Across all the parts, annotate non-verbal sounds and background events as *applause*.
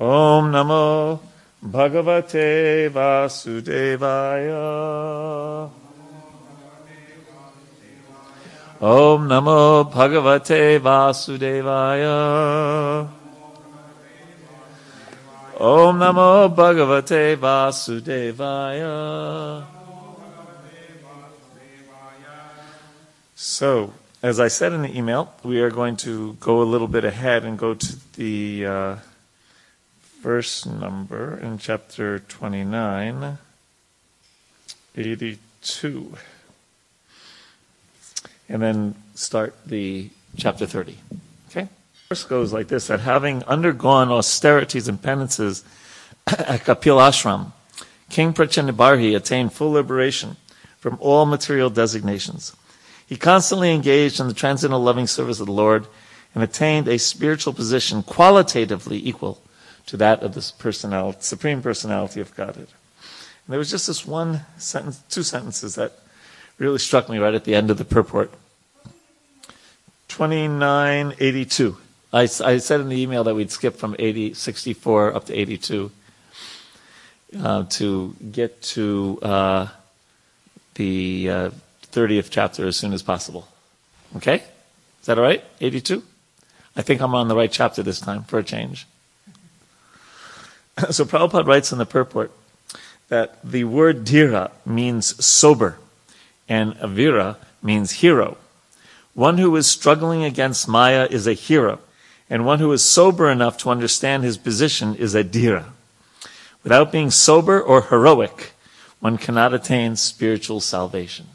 Om Namo Bhagavate Vasudevaya. Om Namo Bhagavate Vasudevaya. Om Namo Bhagavate Vasudevaya. So, as I said in the email, we are going to go a little bit ahead and go to the uh, verse number in chapter 29, 82. And then start the chapter 30. Okay? Verse goes like this that having undergone austerities and penances *clears throat* at Kapil Ashram, King Prachinabarhi attained full liberation from all material designations. He constantly engaged in the transcendental loving service of the Lord and attained a spiritual position qualitatively equal to that of the personality, supreme personality of Godhead. And there was just this one sentence, two sentences that really struck me right at the end of the purport. 2982. I, I said in the email that we'd skip from 80, 64 up to 82 uh, to get to uh, the uh, 30th chapter as soon as possible. Okay? Is that all right? 82? I think I'm on the right chapter this time for a change. *laughs* so Prabhupada writes in the purport that the word dhira means sober and avira means hero. One who is struggling against Maya is a hero, and one who is sober enough to understand his position is a dhira. Without being sober or heroic, one cannot attain spiritual salvation.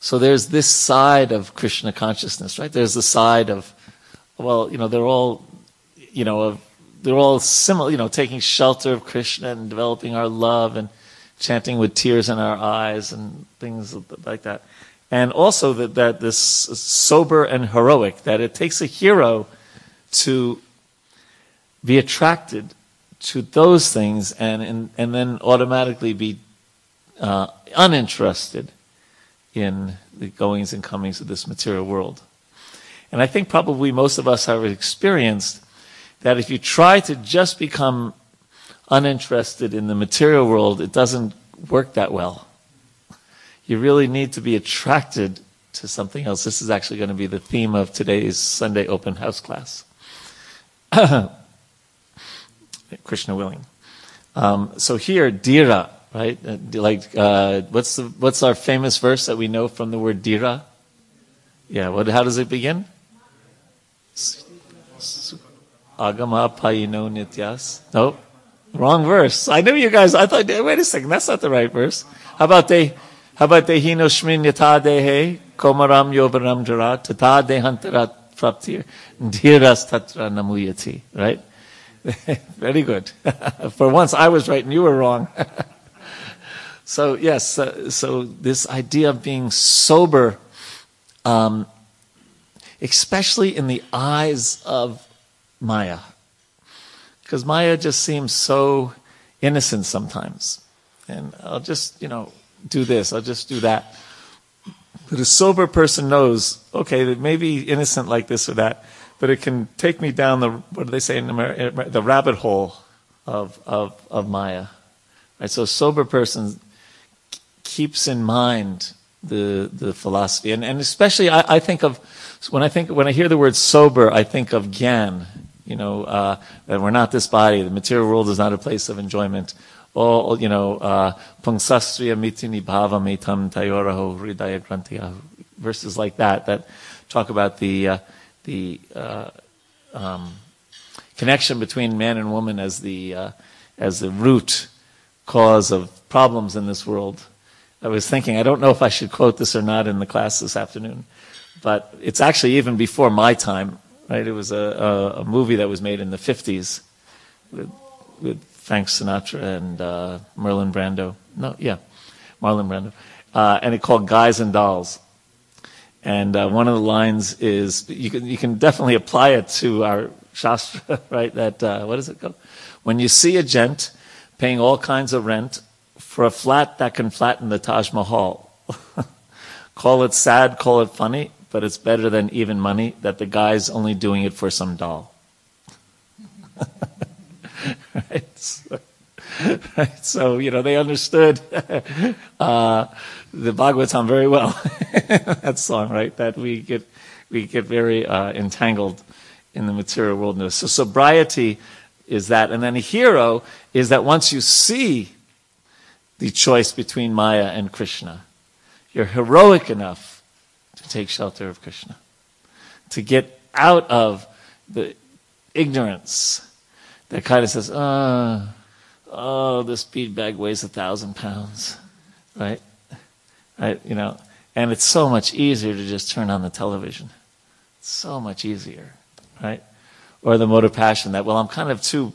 So there's this side of Krishna consciousness, right? There's the side of, well, you know, they're all, you know, of they're all similar, you know, taking shelter of Krishna and developing our love and chanting with tears in our eyes and things like that. And also that, that this sober and heroic, that it takes a hero to be attracted to those things and, and, and then automatically be uh, uninterested in the goings and comings of this material world. And I think probably most of us have experienced that if you try to just become uninterested in the material world, it doesn't work that well. You really need to be attracted to something else. This is actually going to be the theme of today's Sunday open house class. *coughs* Krishna willing. Um, so here, dhira, right? Uh, like, uh, what's the, what's our famous verse that we know from the word dhira? Yeah. What? How does it begin? Agama payino nityas. Nope. Wrong verse. I knew you guys, I thought, wait a second, that's not the right verse. How about they, how about dehino shmin yata dehe, komaram yovaram jara, tata dehantara praptir, dhiras tatra namuyati. Right? *laughs* Very good. *laughs* For once I was right and you were wrong. *laughs* so yes, uh, so this idea of being sober, um, especially in the eyes of Maya. Because Maya just seems so innocent sometimes. And I'll just, you know, do this, I'll just do that. But a sober person knows, okay, it may be innocent like this or that, but it can take me down the, what do they say in America, the rabbit hole of, of, of Maya. Right? So a sober person keeps in mind the, the philosophy. And, and especially I, I think of, when I think, when I hear the word sober, I think of Gyan, you know, uh, that we're not this body. The material world is not a place of enjoyment. Or, you know, uh, pungsastriya mitini bhava metam tayoraho hridaya grantiyahu. Verses like that, that talk about the, uh, the, uh, um, connection between man and woman as the, uh, as the root cause of problems in this world. I was thinking, I don't know if I should quote this or not in the class this afternoon, but it's actually even before my time right? It was a, a, a movie that was made in the 50s with, with Frank Sinatra and uh, Marlon Brando. No, yeah, Marlon Brando. Uh, and it called Guys and Dolls. And uh, one of the lines is you can, you can definitely apply it to our Shastra, *laughs* right? That, uh, what does it go? When you see a gent paying all kinds of rent for a flat that can flatten the Taj Mahal, *laughs* call it sad, call it funny, but it's better than even money that the guy's only doing it for some doll. *laughs* right? So, right? So, you know, they understood *laughs* uh, the Bhagavatam very well. *laughs* that song, right? That we get we get very uh, entangled in the material world. So sobriety is that, and then a hero is that once you see the choice between Maya and Krishna, you're heroic enough take shelter of Krishna, to get out of the ignorance that kind of says, oh, oh, this bead bag weighs a thousand pounds, right? Right, you know, and it's so much easier to just turn on the television. It's so much easier, right? Or the mode of passion that, well, I'm kind of too,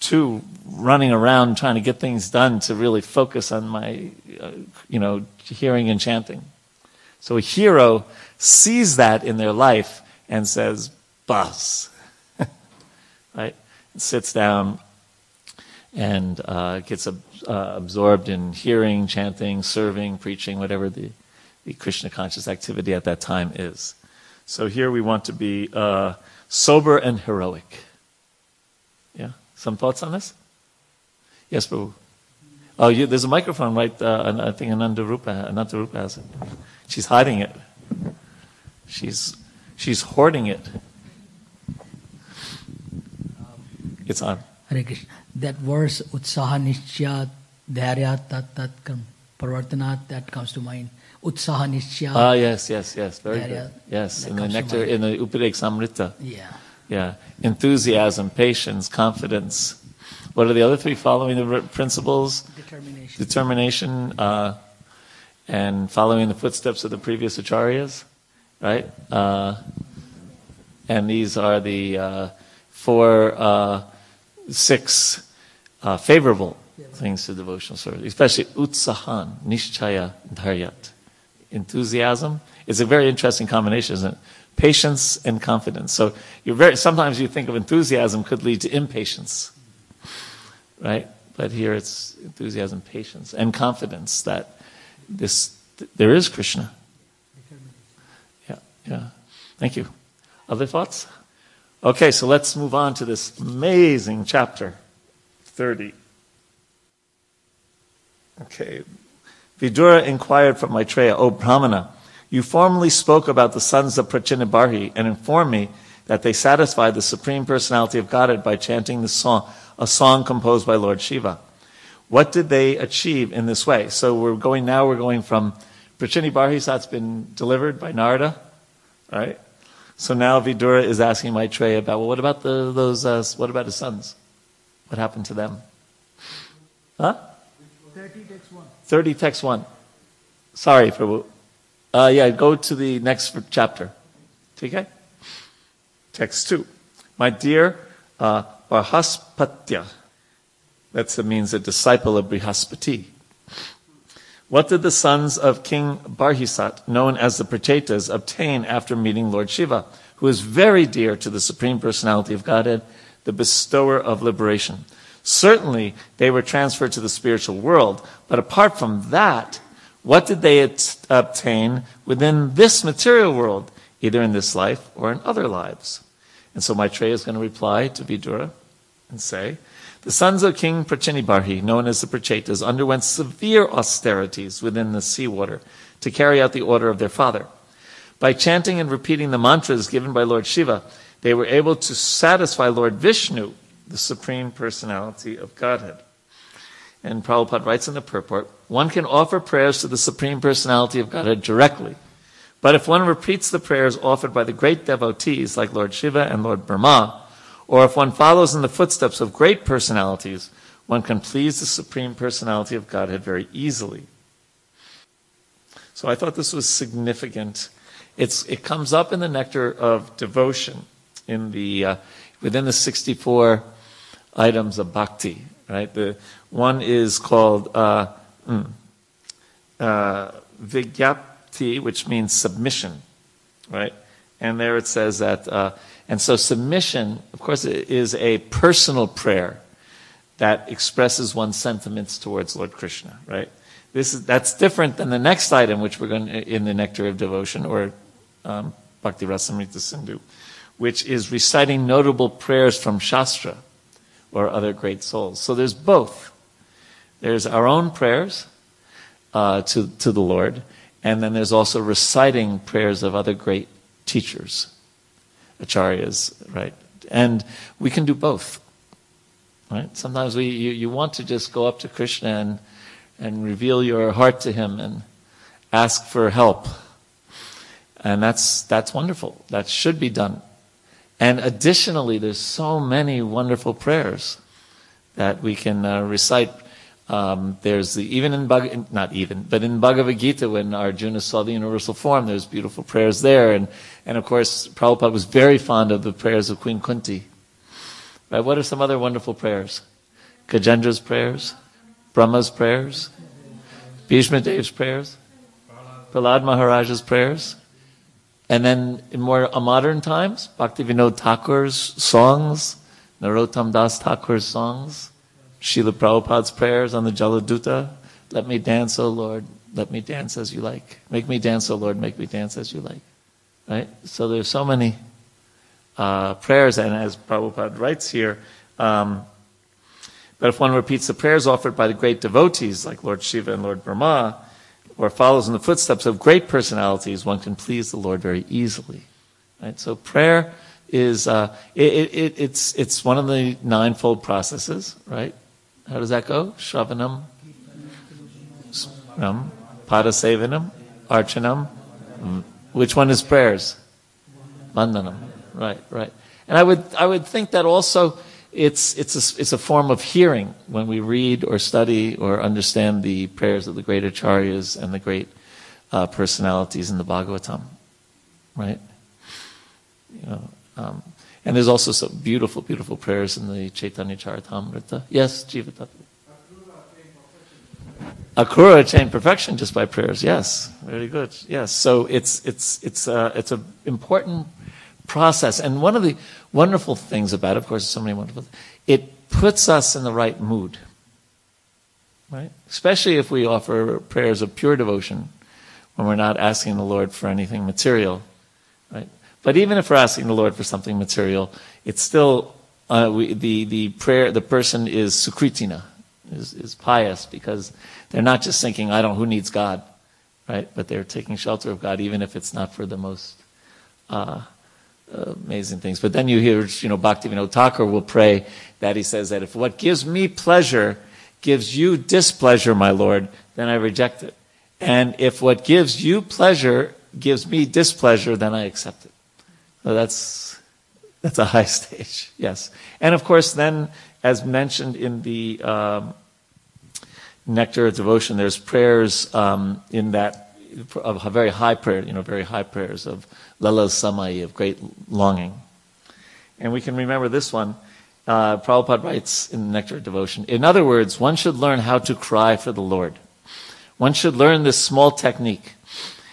too running around trying to get things done to really focus on my, uh, you know, hearing and chanting. So a hero sees that in their life and says, "Boss," *laughs* right? And sits down and uh, gets uh, absorbed in hearing, chanting, serving, preaching, whatever the, the Krishna conscious activity at that time is. So here we want to be uh, sober and heroic. Yeah? Some thoughts on this? Yes, Prabhu. Oh, you, there's a microphone right, uh, I think Anandarupa, Anandarupa has it. She's hiding it. She's, she's hoarding it. It's on. Hare Krishna. That verse, Utsaha Nishya Dharyat Tat Tat Parvartanat, that comes to mind. Utsaha Nishya. Ah, yes, yes, yes. Very good. Yes, in the nectar, in the Upadeshamrita. Yeah. Yeah. Enthusiasm, patience, confidence. What are the other three following the principles? Determination. Determination, uh, and following the footsteps of the previous acharyas, right? Uh, and these are the uh, four, uh, six uh, favorable things to devotional service, especially utsahan, nishchaya, dharyat. Enthusiasm is a very interesting combination, isn't it? Patience and confidence. So you're very, sometimes you think of enthusiasm could lead to impatience, right? But here it's enthusiasm, patience, and confidence that this there is Krishna. Yeah, yeah. Thank you. Other thoughts? Okay, so let's move on to this amazing chapter 30. Okay. Vidura inquired from Maitreya, O Brahmana, you formerly spoke about the sons of Prachinabarhi and informed me that they satisfied the Supreme Personality of Godhead by chanting the song, a song composed by Lord Shiva. What did they achieve in this way? So we're going now, we're going from Prachinabarhi, so that's been delivered by Narada, right? So now Vidura is asking Maitreya about, well, what about the, those, uh, what about his sons? What happened to them? Huh? 30 text 1. 30 text 1. Sorry, Prabhu. Uh, yeah, go to the next chapter. Okay? Text 2. My dear uh, Barhaspatya, that means a disciple of Brihaspati. What did the sons of King Barhisat, known as the Prachetas, obtain after meeting Lord Shiva, who is very dear to the Supreme Personality of Godhead, the bestower of liberation? Certainly, they were transferred to the spiritual world, but apart from that, what did they obtain within this material world, either in this life or in other lives? And so Maitreya is going to reply to Vidura and say, the sons of King Prachinibarhi, known as the Prachetas, underwent severe austerities within the seawater to carry out the order of their father. By chanting and repeating the mantras given by Lord Shiva, they were able to satisfy Lord Vishnu, the Supreme Personality of Godhead. And Prabhupada writes in the purport, one can offer prayers to the Supreme Personality of Godhead directly. But if one repeats the prayers offered by the great devotees like Lord Shiva and Lord Brahma, or if one follows in the footsteps of great personalities, one can please the Supreme Personality of Godhead very easily. So I thought this was significant. It's, it comes up in the nectar of devotion in the, uh, within the 64 items of bhakti, right? The one is called uh, mm, uh, vigyapti, which means submission, right? And there it says that uh, and so submission, of course, is a personal prayer that expresses one's sentiments towards Lord Krishna, right? This is, that's different than the next item, which we're going to, in the Nectar of Devotion, or um, Bhakti Rasamrita Sindhu, which is reciting notable prayers from Shastra, or other great souls. So there's both. There's our own prayers uh, to, to the Lord, and then there's also reciting prayers of other great teachers, acharyas, right? And we can do both. Right? Sometimes we, you, you want to just go up to Krishna and, and reveal your heart to him and ask for help. And that's, that's wonderful. That should be done. And additionally, there's so many wonderful prayers that we can uh, recite. Um, there's the, even in Bhag, not even, but in Bhagavad Gita, when Arjuna saw the universal form, there's beautiful prayers there. And, and of course, Prabhupada was very fond of the prayers of Queen Kunti. Right? What are some other wonderful prayers? Gajendra's prayers, Brahma's prayers, Bhishma Dev's prayers, Prahlad Maharaja's prayers. And then in more uh, modern times, Bhaktivinoda Thakur's songs, Narottam Das Thakur's songs, Srila Prabhupada's prayers on the Jaladuta, let me dance, O Lord, let me dance as you like. Make me dance, O Lord, make me dance as you like. Right? So there's so many uh, prayers, and as Prabhupada writes here, um, but if one repeats the prayers offered by the great devotees like Lord Shiva and Lord Brahma, or follows in the footsteps of great personalities, one can please the Lord very easily. Right? So prayer is uh, it, it, it's it's one of the ninefold processes, right? How does that go? Shravanam, um, Padasevanam, Archanam. Which one is prayers? Vandanam. Right, right. And I would I would think that also it's, it's, a, it's a form of hearing when we read or study or understand the prayers of the great acharyas and the great uh, personalities in the Bhagavatam, right? You know, um, and there's also some beautiful, beautiful prayers in the Chaitanya Charitamrita. Yes, Jiva Akrura attained perfection just by prayers. Yes, very good. Yes, so it's it's it's uh, it's an important process. And one of the wonderful things about it, of course, so many wonderful it puts us in the right mood. Right? Especially if we offer prayers of pure devotion when we're not asking the Lord for anything material. But even if we're asking the Lord for something material, it's still uh, we, the the prayer the person is sukritina, is, is pious because they're not just thinking, I don't who needs God, right? But they're taking shelter of God even if it's not for the most uh, amazing things. But then you hear, you know, Bhaktivinoda Thakur will pray that he says that if what gives me pleasure gives you displeasure, my Lord, then I reject it. And if what gives you pleasure gives me displeasure, then I accept it. That's, that's a high *laughs* stage, yes. And of course, then, as mentioned in the um, Nectar of Devotion, there's prayers um, in that of a very high prayer, you know, very high prayers of Lala Samai, of great longing. And we can remember this one. Uh, Prabhupada writes in the Nectar of Devotion In other words, one should learn how to cry for the Lord. One should learn this small technique.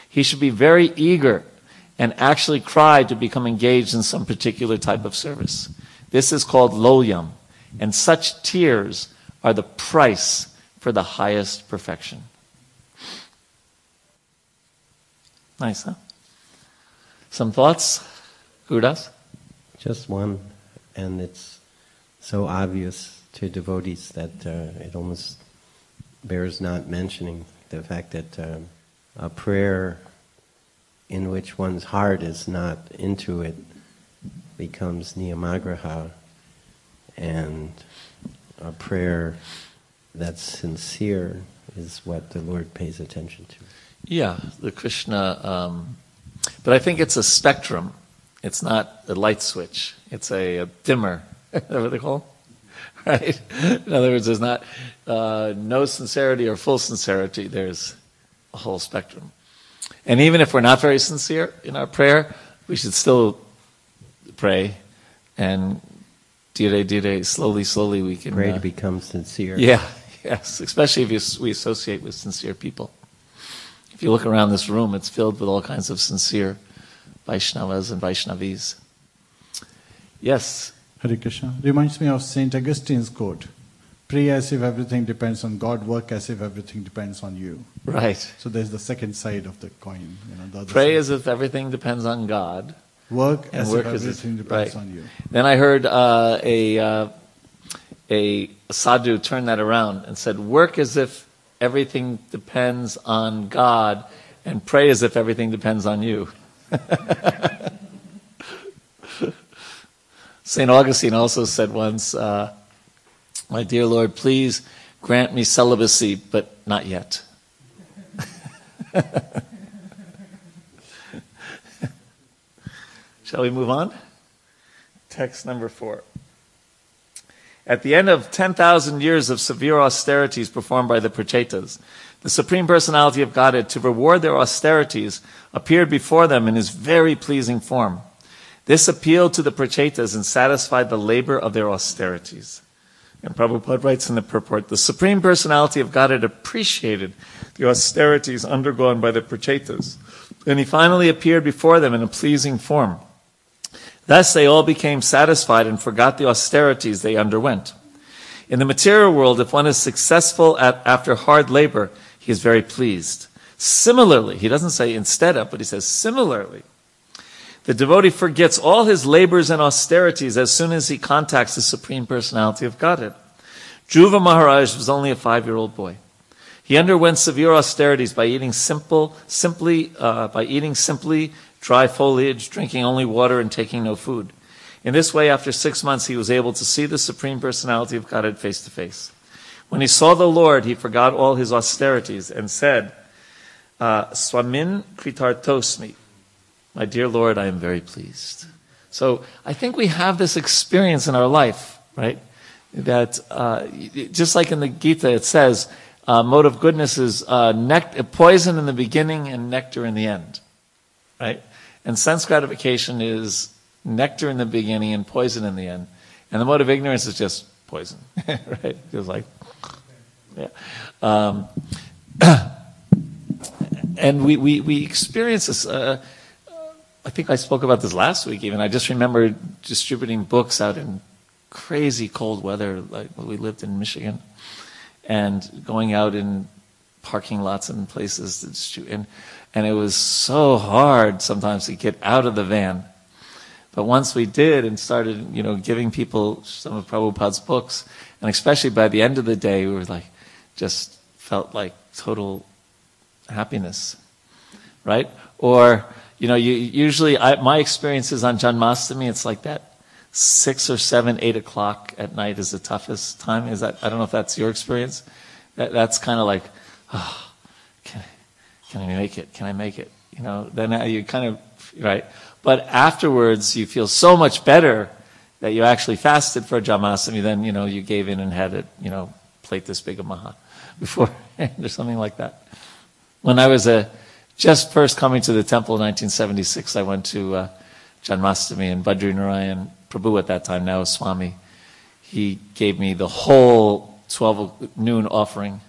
He should be very eager and actually cry to become engaged in some particular type of service. This is called lolyam, and such tears are the price for the highest perfection. Nice, huh? Some thoughts, Gurudas? Just one, and it's so obvious to devotees that uh, it almost bears not mentioning the fact that uh, a prayer in which one's heart is not into it becomes niyamagraha, and a prayer that's sincere is what the Lord pays attention to. Yeah, the Krishna. Um, but I think it's a spectrum. It's not a light switch. It's a, a dimmer. *laughs* what they call? *laughs* Right. In other words, there's not uh, no sincerity or full sincerity. There's a whole spectrum. And even if we're not very sincere in our prayer, we should still pray and dire dire slowly slowly we can pray uh, to become sincere. Yeah. Yes. Especially if we associate with sincere people. If you look around this room, it's filled with all kinds of sincere Vaishnavas and Vaishnavis. Yes. Hare Krishna. Reminds me of St. Augustine's quote Pray as if everything depends on God, work as if everything depends on you. Right. So there's the second side of the coin. You know, the Pray side. as if everything depends on God. Work and as work if as everything if, depends right. on you. Then I heard uh, a uh, a sadhu turn that around and said, work as if everything depends on God and pray as if everything depends on you. *laughs* St. Augustine also said once, uh, My dear Lord, please grant me celibacy, but not yet. *laughs* Shall we move on? Text number four. At the end of 10,000 years of severe austerities performed by the Prachetas, the Supreme Personality of Godhead, to reward their austerities, appeared before them in his very pleasing form. This appealed to the Prachetas and satisfied the labor of their austerities. And Prabhupada writes in the purport, the Supreme Personality of Godhead appreciated the austerities undergone by the Prachetas, and he finally appeared before them in a pleasing form. Thus they all became satisfied and forgot the austerities they underwent. In the material world, if one is successful at, after hard labor, he is very pleased. Similarly, he doesn't say instead of, but he says similarly, the devotee forgets all his labors and austerities as soon as he contacts the Supreme Personality of Godhead. Dhruva Maharaj was only a five-year-old boy. He underwent severe austerities by eating simple, simply, uh, by eating simply dry foliage, drinking only water, and taking no food. In this way, after six months, he was able to see the Supreme Personality of Godhead face to face. When he saw the Lord, he forgot all his austerities and said, uh, Swamin Kritartosmi, my dear Lord, I am very pleased. So I think we have this experience in our life, right? That uh, just like in the Gita, it says, uh, mode of goodness is uh, nect- poison in the beginning and nectar in the end, right? And sense gratification is nectar in the beginning and poison in the end. And the mode of ignorance is just poison, *laughs* right? Just like, yeah. Um, *clears throat* and we, we, we experience this. Uh, I think I spoke about this last week even. I just remember distributing books out in crazy cold weather, like when we lived in Michigan, and going out in parking lots and places to distribute. And, and it was so hard sometimes to get out of the van. But once we did and started, you know, giving people some of Prabhupada's books, and especially by the end of the day, we were like, just felt like total happiness, right? Or you know, you, usually I, my is on Janmashtami, it's like that six or seven, eight o'clock at night is the toughest time. Is that, I don't know if that's your experience. That, that's kind of like, oh, can, can I make it? Can I make it? You know, then you kind of, right? But afterwards, you feel so much better that you actually fasted for Janmashtami, then, you know, you gave in and had it, you know, plate this big of maha *laughs* before, or something like that. When I was a, just first coming to the temple in 1976, I went to uh, Janmashtami and Badri Narayan Prabhu at that time, now Swami. He gave me the whole 12 noon offering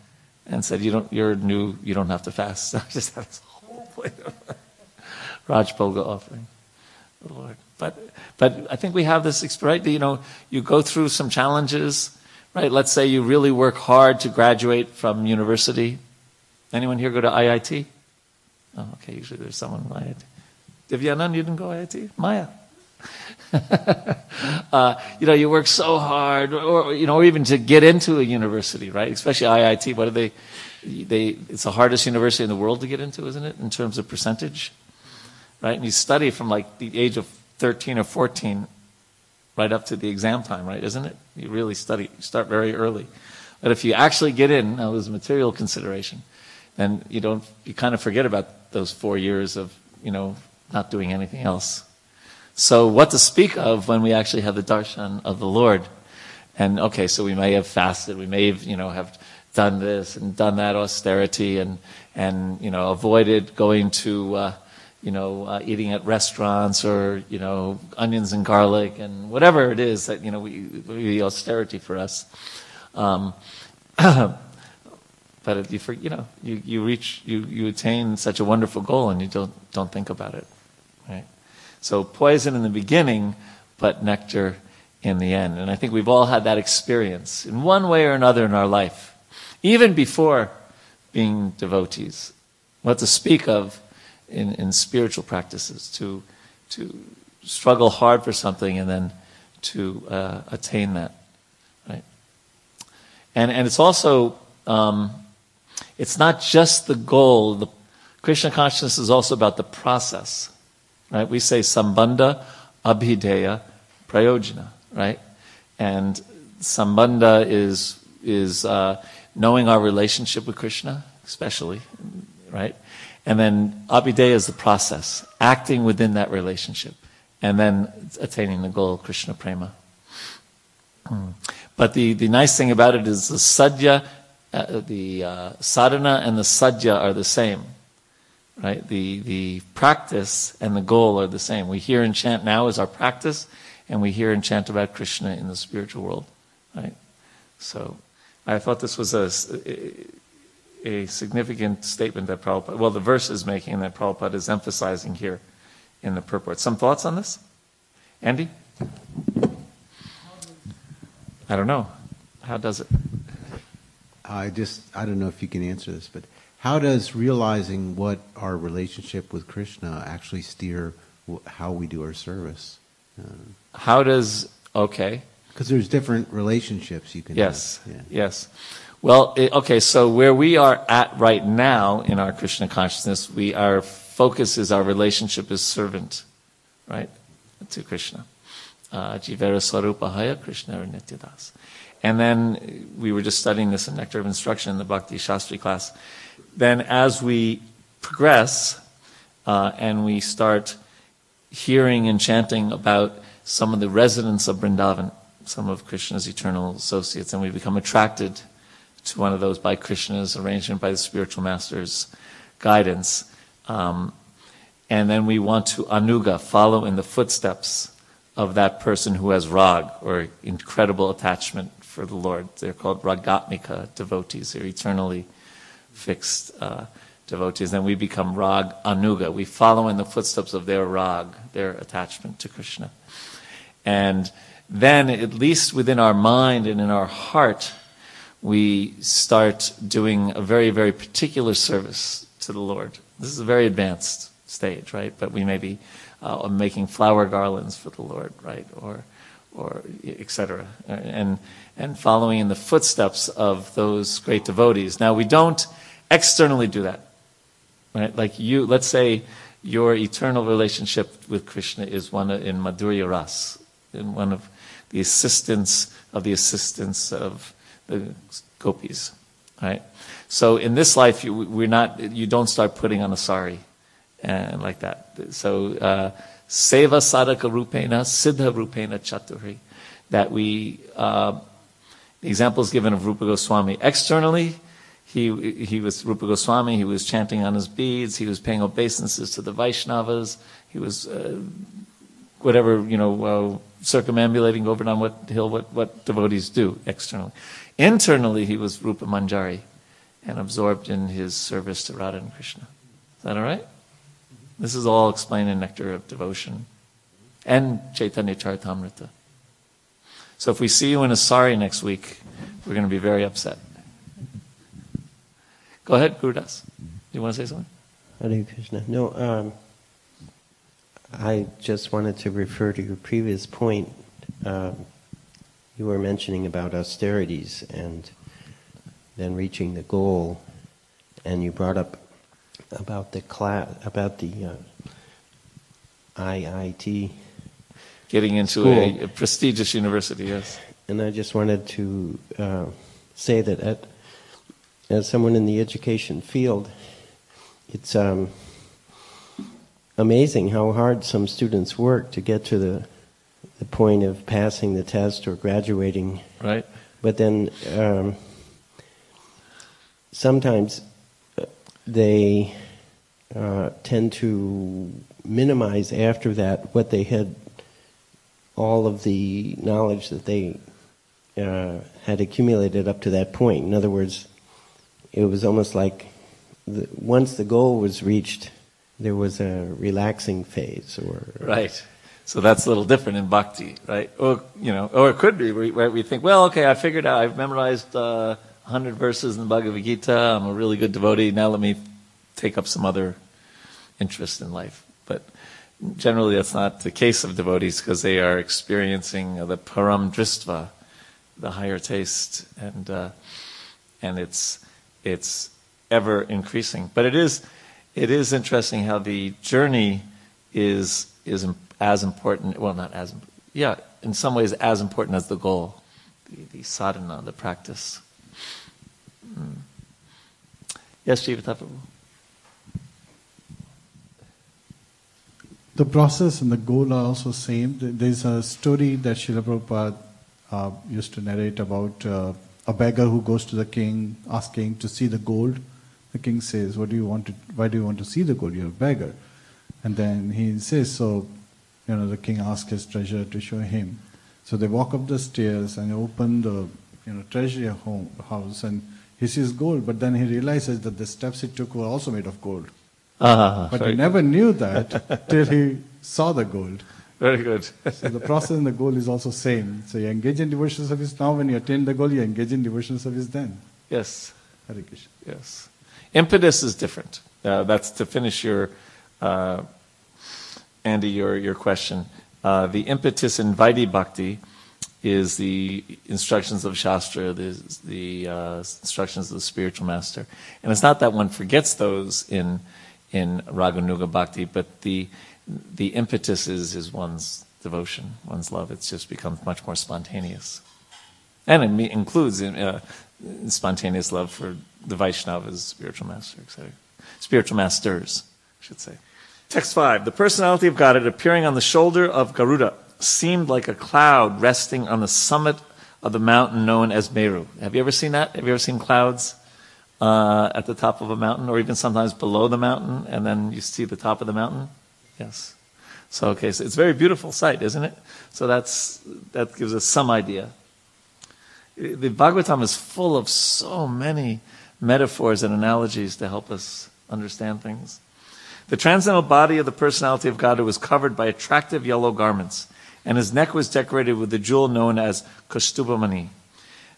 and said, "You don't, you're new. You don't have to fast." So *laughs* I just had this whole plate of *laughs* Rajbhoga offering, Lord. But, but I think we have this experience, right. You know, you go through some challenges, right? Let's say you really work hard to graduate from university. Anyone here go to IIT? Oh, okay, usually there's someone in IIT. Divyanand, you didn't go IIT? Maya. *laughs* uh, you know, you work so hard, or you know, or even to get into a university, right? Especially IIT. What are they? They it's the hardest university in the world to get into, isn't it? In terms of percentage, right? And you study from like the age of 13 or 14, right up to the exam time, right? Isn't it? You really study. You start very early. But if you actually get in, now there's a material consideration, then you don't. You kind of forget about those four years of you know not doing anything else. So what to speak of when we actually have the darshan of the Lord? And okay, so we may have fasted, we may have, you know, have done this and done that austerity and, and, you know, avoided going to, uh, you know, uh, eating at restaurants or, you know, onions and garlic and whatever it is that, you know, we, we austerity for us. Um, *clears throat* *coughs* but you, you know, you, you reach, you, you attain such a wonderful goal and you don't, don't think about it, right? So poison in the beginning, but nectar in the end. And I think we've all had that experience in one way or another in our life, even before being devotees. What to speak of in, in spiritual practices, to, to struggle hard for something and then to uh, attain that. Right? And, and it's also, um, it's not just the goal. The Krishna consciousness is also about the process, right? We say sambandha, abhidheya, prayojana, right? And sambandha is, is uh, knowing our relationship with Krishna, especially, right? And then abhidheya is the process, acting within that relationship, and then attaining the goal, Krishna prema. Hmm. But the, the nice thing about it is the sadhya, uh, the uh, sadhana and the sadhya are the same. Right? The, the practice and the goal are the same. We hear and chant now as our practice, and we hear and chant about Krishna in the spiritual world. Right? So I thought this was a, a significant statement that Prabhupada, well, the verse is making that Prabhupada is emphasizing here in the purport. Some thoughts on this? Andy? I don't know. How does it? I just, I don't know if you can answer this, but how does realizing what our relationship with Krishna actually steer how we do our service? Uh, how does, okay. Because there's different relationships you can yes. Yeah. Yes. Well, it, okay, so where we are at right now in our Krishna consciousness, we, our focus is our relationship is servant, right, to Krishna. Uh, Jivera Swarupahaya Krishna Nityadas. And then we were just studying this in Nectar of Instruction in the Bhakti Shastri class. Then as we progress uh, and we start hearing and chanting about some of the residents of Vrindavan, some of Krishna's eternal associates, and we become attracted to one of those by Krishna's arrangement, by the spiritual master's guidance. Um, and then we want to anuga, follow in the footsteps of that person who has rag, or incredible attachment for the Lord. They're called ragatmika devotees. They're eternally fixed uh, devotees. Then we become rag anuga. We follow in the footsteps of their rag, their attachment to Krishna. And then, at least within our mind and in our heart, we start doing a very, very particular service to the Lord. This is a very advanced stage, right? But we may be uh, making flower garlands for the Lord, right? Or, or etc. And, and following in the footsteps of those great devotees. Now, we don't externally do that, right? Like you, let's say your eternal relationship with Krishna is one in Madhurya Ras, in one of the assistants of the assistants of the gopis, right? So in this life, you, we're not, you don't start putting on a sari and like that. So, uh, seva sadhaka rupena, siddha rupena chaturhi, that we, uh, the examples given of Rupa Goswami. Externally, he, he was Rupa Goswami, he was chanting on his beads, he was paying obeisances to the Vaishnavas, he was, uh, whatever, you know, uh, circumambulating over on what hill, what, what devotees do externally. Internally, he was Rupa Manjari and absorbed in his service to Radha and Krishna. Is that all right? This is all explained in Nectar of Devotion and Chaitanya Charitamrita. So if we see you in a sari next week, we're going to be very upset. Go ahead, Gurudas. Do you want to say something? Hare Krishna. No, um, I just wanted to refer to your previous point. Um, you were mentioning about austerities and then reaching the goal, and you brought up about the class, about the uh, IIT. Getting into a, a, prestigious university, yes. And I just wanted to uh, say that at, as someone in the education field, it's um, amazing how hard some students work to get to the the point of passing the test or graduating. Right. But then um, sometimes uh, they uh, tend to minimize after that what they had, all of the knowledge that they uh, had accumulated up to that point. In other words, it was almost like the, once the goal was reached, there was a relaxing phase, or right. So that's a little different in bhakti, right? Or you know, or it could be where we think, well, okay, I figured out, I've memorized uh, 100 verses in the Bhagavad Gita. I'm a really good devotee. Now let me take up some other interest in life. But generally, that's not the case of devotees because they are experiencing the param dristva, the higher taste, and uh, and it's it's ever increasing. But it is it is interesting how the journey is is as important. Well, not as yeah, in some ways as important as the goal, the, the sadhana, the practice. Mm. Yes, Jivatapu. The process and the goal are also same. There's a story that Srila Prabhupada uh, used to narrate about uh, a beggar who goes to the king asking to see the gold. The king says, "What do you want to? Why do you want to see the gold? You're a beggar." And then he says, "So, you know, the king asks his treasurer to show him." So they walk up the stairs and open the you know treasury home, house, and he sees gold. But then he realizes that the steps he took were also made of gold. Ah, But very, he never knew that *laughs* till he saw the gold. very good. So the process and the goal is also same. So you engage in devotional service now. When you attain the goal, you engage in devotional service then. yes. Hare Krishna. Yes. Impetus is different. Uh, that's to finish your, uh, Andy, your, your question. Uh, the impetus in Vaidhi Bhakti is the instructions of Shastra, the, the uh, instructions of the spiritual master. And it's not that one forgets those in, in Raganuga Bhakti, but the, the impetus is, is one's devotion, one's love. It just becomes much more spontaneous. And it includes uh, spontaneous love for the Vaishnavas, spiritual master, etc. Spiritual masters, I should say. Text 5. The personality of Godhead appearing on the shoulder of Garuda seemed like a cloud resting on the summit of the mountain known as Meru. Have you ever seen that? Have you ever seen clouds uh, at the top of a mountain, or even sometimes below the mountain, and then you see the top of the mountain? Yes. So, okay, so it's a very beautiful sight, isn't it? So that's, that gives us some idea the Bhagavatam is full of so many metaphors and analogies to help us understand things. The transcendental body of the personality of God was covered by attractive yellow garments, and his neck was decorated with the jewel known as Kaustubhamani.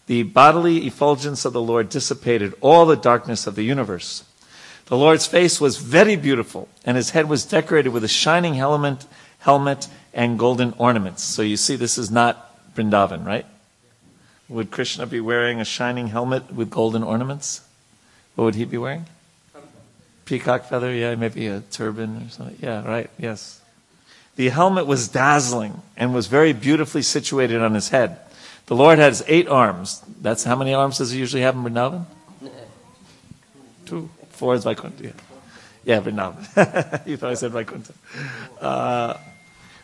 The bodily effulgence of the Lord dissipated all the darkness of the universe. The Lord's face was very beautiful, and his head was decorated with a shining helmet, helmet and golden ornaments. So you see, this is not Vrindavan, right? Would Krishna be wearing a shining helmet with golden ornaments? What would he be wearing? Peacock feather, yeah, maybe a turban or something. Yeah, right, yes. The helmet was dazzling and was very beautifully situated on his head. The Lord has eight arms. That's how many arms does he usually have in Vrindavan? Two. Four is Vaikuntha. Yeah, yeah Vrindavan. *laughs* you thought I said Vaikuntha. Uh,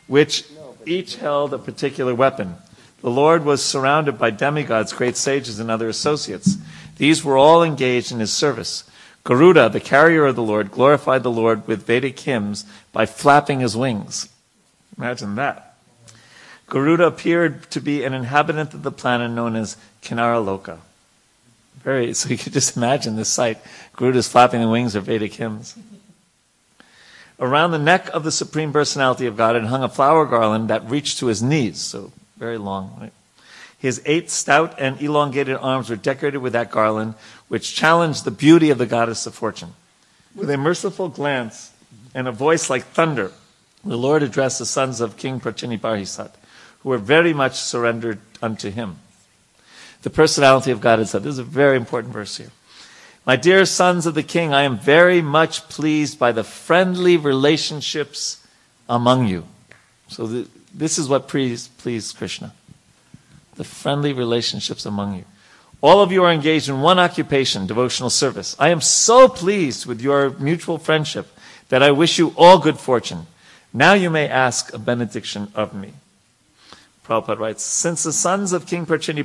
which each held a particular weapon. The Lord was surrounded by demigods, great sages, and other associates. These were all engaged in his service. Garuda, the carrier of the Lord, glorified the Lord with Vedic hymns by flapping his wings. Imagine that. Garuda appeared to be an inhabitant of the planet known as Kinnara Loka. Very, *laughs* so you could just imagine this sight. Garuda's flapping the wings of Vedic hymns. Around the neck of the Supreme Personality of God hung a flower garland that reached to his knees, so very long. Right? His eight stout and elongated arms were decorated with that garland, which challenged the beauty of the goddess of fortune. With a merciful glance and a voice like thunder, the Lord addressed the sons of King Prachinibarhisat, who were very much surrendered unto him. The personality of God is said. This is a very important verse here. My dear sons of the king, I am very much pleased by the friendly relationships among you. So the, this is what pleased, pleased Krishna. The friendly relationships among you. All of you are engaged in one occupation, devotional service. I am so pleased with your mutual friendship that I wish you all good fortune. Now you may ask a benediction of me. Prabhupada writes, since the sons of King Prachini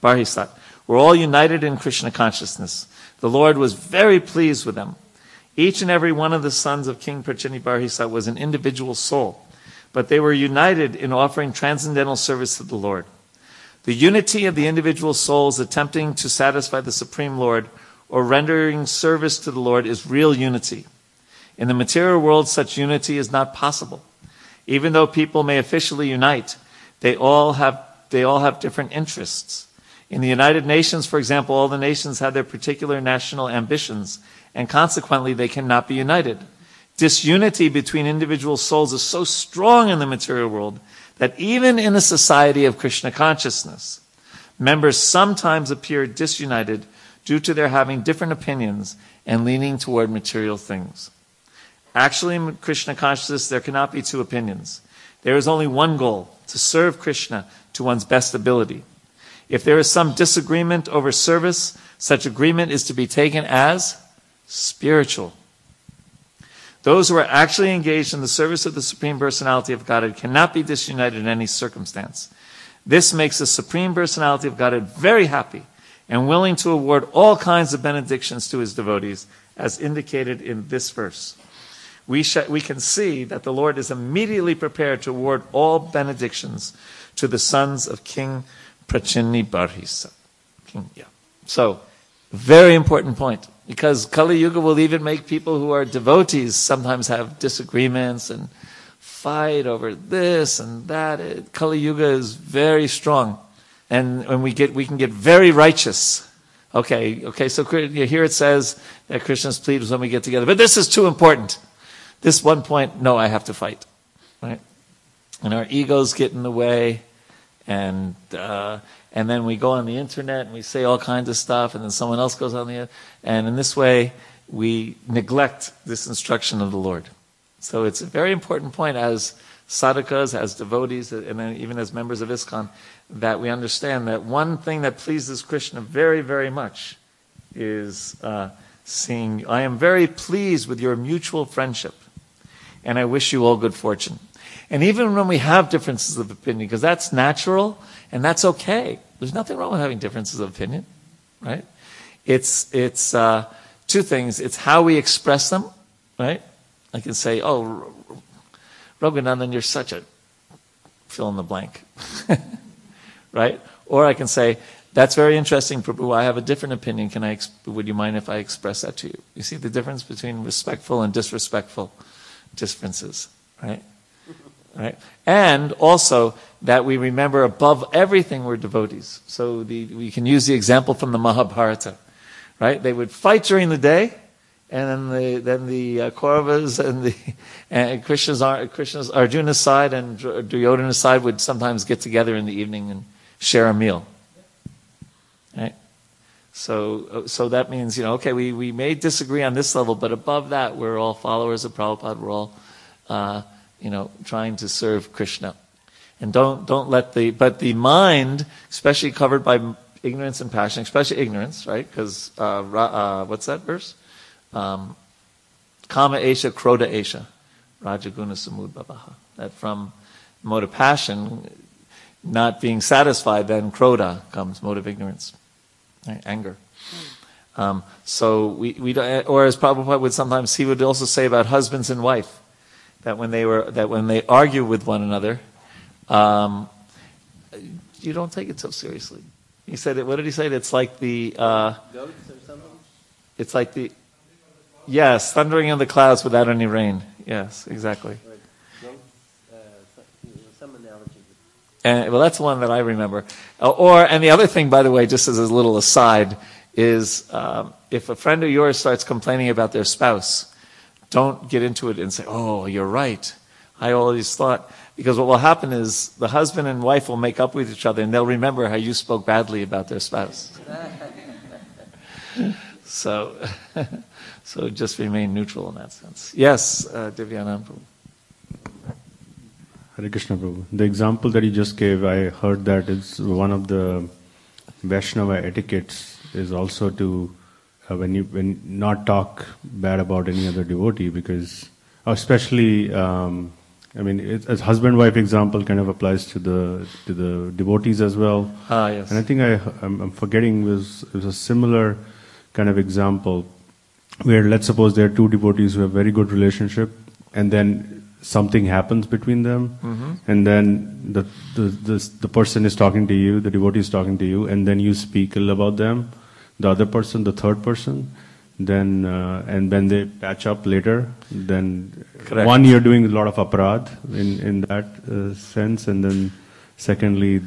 Barhisat were all united in Krishna consciousness, the Lord was very pleased with them. Each and every one of the sons of King Prachini Barhisat was an individual soul, but they were united in offering transcendental service to the Lord. The unity of the individual souls attempting to satisfy the Supreme Lord or rendering service to the Lord is real unity. In the material world, such unity is not possible. Even though people may officially unite, they all have, they all have different interests. In the United Nations, for example, all the nations have their particular national ambitions, and consequently they cannot be united. Disunity between individual souls is so strong in the material world that even in a society of Krishna consciousness, Members sometimes appear disunited due to their having different opinions and leaning toward material things. Actually, in Krishna consciousness, there cannot be two opinions. There is only one goal to serve Krishna to one's best ability. If there is some disagreement over service, such agreement is to be taken as spiritual. Those who are actually engaged in the service of the Supreme Personality of Godhead cannot be disunited in any circumstance. This makes the Supreme Personality of Godhead very happy and willing to award all kinds of benedictions to his devotees, as indicated in this verse. We, sh- we can see that the Lord is immediately prepared to award all benedictions to the sons of King Prachini Barhisa. King, yeah. So, very important point because Kali Yuga will even make people who are devotees sometimes have disagreements and fight over this and that. It, Kali Yuga is very strong, and when we get we can get very righteous. Okay, okay. So here it says that Krishna's pleased when we get together, but this is too important. This one point, no, I have to fight, right? And our egos get in the way, and uh, and then we go on the internet and we say all kinds of stuff, and then someone else goes on the and in this way we neglect this instruction of the Lord. So it's a very important point as sadhakas, as devotees, and then even as members of ISKCON, that we understand that one thing that pleases Krishna very, very much is uh, seeing, I am very pleased with your mutual friendship, and I wish you all good fortune. And even when we have differences of opinion, because that's natural and that's okay. There's nothing wrong with having differences of opinion, right? It's, it's uh, two things. It's how we express them, right? I can say, oh, Raghunandan, you're such a fill in the blank, *laughs* right? Or I can say, that's very interesting, Prabhu. I have a different opinion. Can I? Would you mind if I express that to you? You see the difference between respectful and disrespectful differences, right? right? And also that we remember above everything we're devotees. So the, we can use the example from the Mahabharata, right? They would fight during the day, and then the then the uh, Kauravas and the *laughs* and Krishna's Krishna's Arjuna's side and Duryodhana's side would sometimes get together in the evening and share a meal? So, so that means, you know, okay, we, we may disagree on this level, but above that, we're all followers of Prabhupada. We're all uh, you know, trying to serve Krishna. And don't, don't let the, but the mind, especially covered by ignorance and passion, especially ignorance, right? Because, uh, uh, what's that verse? Um, Kama Esha, Krodha Esha, Rajoguna Samudbhavaha. That from mode of passion, not being satisfied, then Krodha comes, mode of ignorance, right? anger. Um, so we, we or as Prabhupada would sometimes, he would also say about husbands and wife that when they were that when they argue with one another, um, you don't take it so seriously. He said, it, "What did he say? It's like the uh, it's like the yes, thundering in the clouds without any rain. Yes, exactly." And well, that's one that I remember. Uh, or and the other thing, by the way, just as a little aside, is um, if a friend of yours starts complaining about their spouse, don't get into it and say, oh, you're right. I always thought, because what will happen is the husband and wife will make up with each other and they'll remember how you spoke badly about their spouse. *laughs* so, *laughs* so just remain neutral in that sense. Yes, uh, Divyanand Hare Krishna Prabhu. The example that you just gave, I heard that it's one of the Vaishnava etiquettes is also to uh, when you when not talk bad about any other devotee because especially um, I mean it, as husband wife example kind of applies to the to the devotees as well. Ah yes. And I think I I'm, I'm forgetting was it was a similar kind of example where let's suppose there are two devotees who have very good relationship and then something happens between them mm-hmm. and then the, the the the person is talking to you the devotee is talking to you and then you speak about them the other person, the third person, then uh, and when they patch up later, then Correct. one you're doing a lot of aparad in in that uh, sense, and then secondly,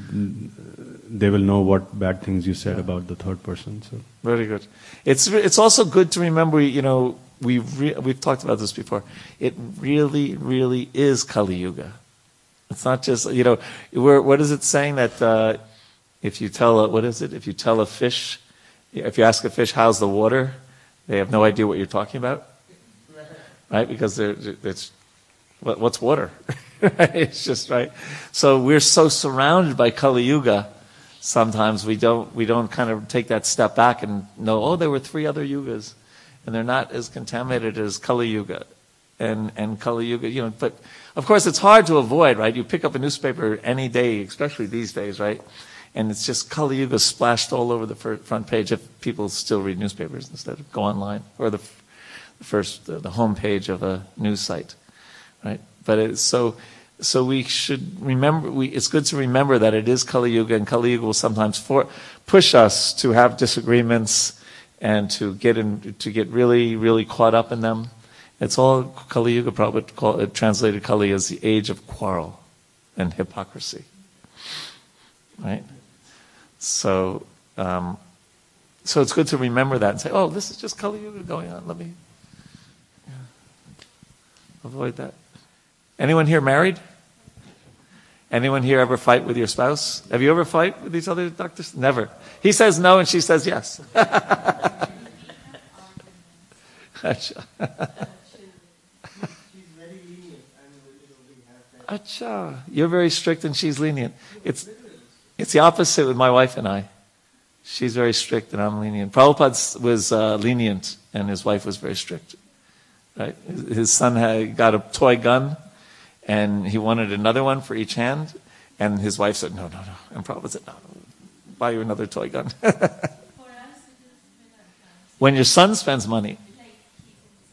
they will know what bad things you said about the third person. So very good. It's it's also good to remember, you know, we we've talked about this before. It really, really is Kali Yuga. It's not just you know, what is it saying that? Uh, if you tell a, what is it? If you tell a fish, if you ask a fish how's the water, they have no idea what you're talking about, right? Because they're, it's what, what's water? *laughs* it's just right. So we're so surrounded by Kali Yuga. Sometimes we don't we don't kind of take that step back and know. Oh, there were three other yugas, and they're not as contaminated as Kali Yuga, and and Kali Yuga. You know, but of course it's hard to avoid, right? You pick up a newspaper any day, especially these days, right? And it's just Kali Yuga splashed all over the front page if people still read newspapers instead of go online or the, the first the home page of a news site, right? But it's so so we should remember. We, it's good to remember that it is Kali Yuga, and Kali Yuga will sometimes for, push us to have disagreements and to get in, to get really, really caught up in them. It's all Kali Yuga. Probably call, it translated Kali as the age of quarrel and hypocrisy. Right. So, um, so it's good to remember that and say, "Oh, this is just Kali Yuga going on. Let me yeah, avoid that." Anyone here married? Anyone here ever fight with your spouse? Have you ever fight with these other doctors? Never. He says no and she says yes. *laughs* Acha. You're very strict and she's lenient. It's, it's the opposite with my wife and I. She's very strict and I'm lenient. Prabhupada was uh, lenient and his wife was very strict. Right? His son had got a toy gun and he wanted another one for each hand. And his wife said, no, no, no. And Prabhupada said, no, buy you another toy gun. *laughs* when your son spends money,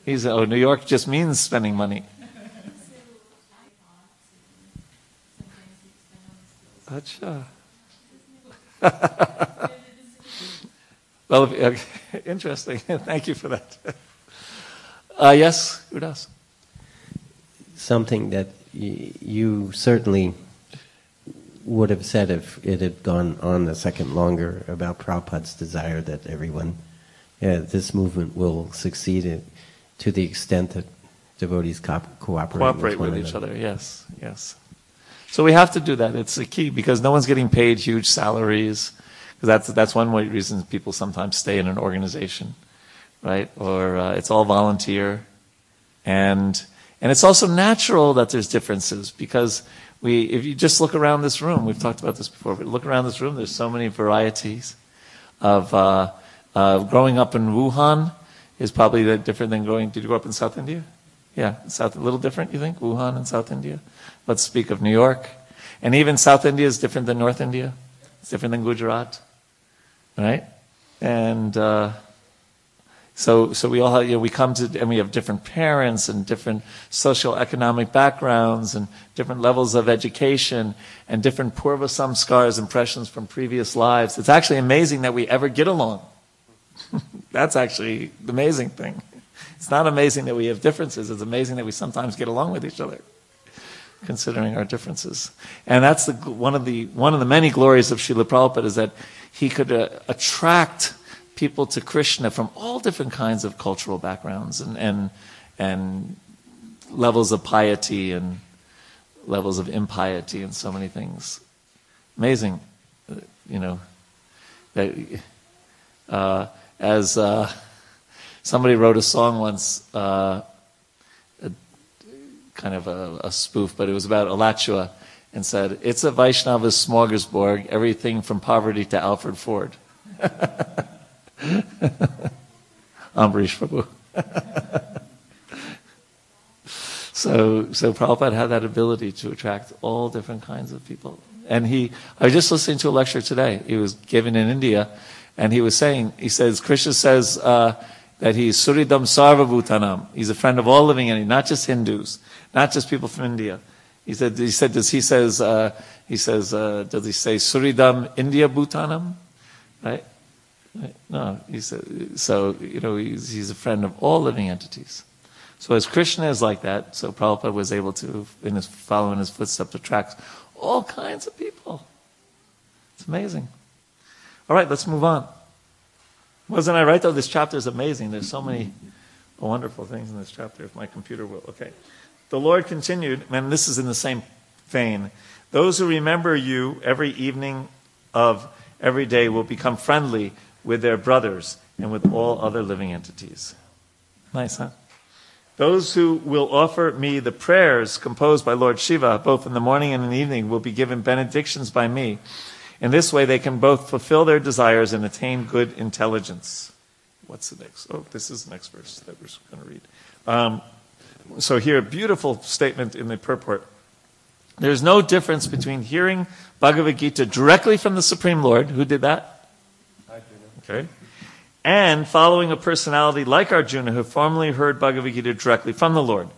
he said, oh, New York just means spending money. Acha. *laughs* well, okay. *laughs* interesting. Thank you for that. Uh, yes, who does? Something that you certainly would have said if it had gone on a second longer about Prabhupada's desire that everyone, yeah, this movement will succeed to the extent that devotees co- cooperate, cooperate with, with each other. Yes, yes. So we have to do that. It's the key because no one's getting paid huge salaries. Because that's that's one way reason people sometimes stay in an organization, right? Or uh, it's all volunteer, and and it's also natural that there's differences because we, if you just look around this room, we've talked about this before, but look around this room, there's so many varieties of, uh, uh, growing up in Wuhan is probably different than growing, did you grow up in South India? Yeah, South, a little different, you think? Wuhan and South India? Let's speak of New York. And even South India is different than North India. It's different than Gujarat. Right? And, uh, so, so we all have, you know, we come to, and we have different parents and different social economic backgrounds and different levels of education and different purva samskars, impressions from previous lives. It's actually amazing that we ever get along. *laughs* That's actually the amazing thing. It's not amazing that we have differences. It's amazing that we sometimes get along with each other, considering our differences. And that's the, one of the, one of the many glories of Srila Prabhupada is that he could uh, attract people to Krishna from all different kinds of cultural backgrounds and, and, and levels of piety and levels of impiety and so many things. Amazing, you know, that, uh, as uh, somebody wrote a song once, uh, a, kind of a, a, spoof, but it was about Alachua, and said, It's a Vaishnava smorgasbord, everything from poverty to Alfred Ford. *laughs* *laughs* Ambarish Prabhu. *laughs* so, so Prabhupada had that ability to attract all different kinds of people. And he, I was just listening to a lecture today. He was given in India, and he was saying, he says, Krishna says uh, that he's Suhridam Sarvabhutanam. He's a friend of all living entities, not just Hindus, not just people from India. He said, he said, does he says, uh, he says, uh, does he say Suhridam India Bhutanam? Right? No, he's a, so you know he's, he's a friend of all living entities. So as Krishna is like that, so Prabhupada was able to, in his following his footsteps, attract all kinds of people. It's amazing. All right, let's move on. Wasn't I right though? This chapter is amazing. There's so many wonderful things in this chapter. If my computer will, okay. The Lord continued, and this is in the same vein. Those who remember you every evening of every day will become friendly with their brothers and with all other living entities. Nice, huh? Those who will offer me the prayers composed by Lord Shiva, both in the morning and in the evening, will be given benedictions by me. In this way, they can both fulfill their desires and attain good intelligence. What's the next? Oh, this is the next verse that we're going to read. Um, so, here, a beautiful statement in the purport. There's no difference between hearing Bhagavad Gita directly from the Supreme Lord. Who did that? Okay and following a personality like Arjuna who formerly heard Bhagavad Gita directly from the Lord.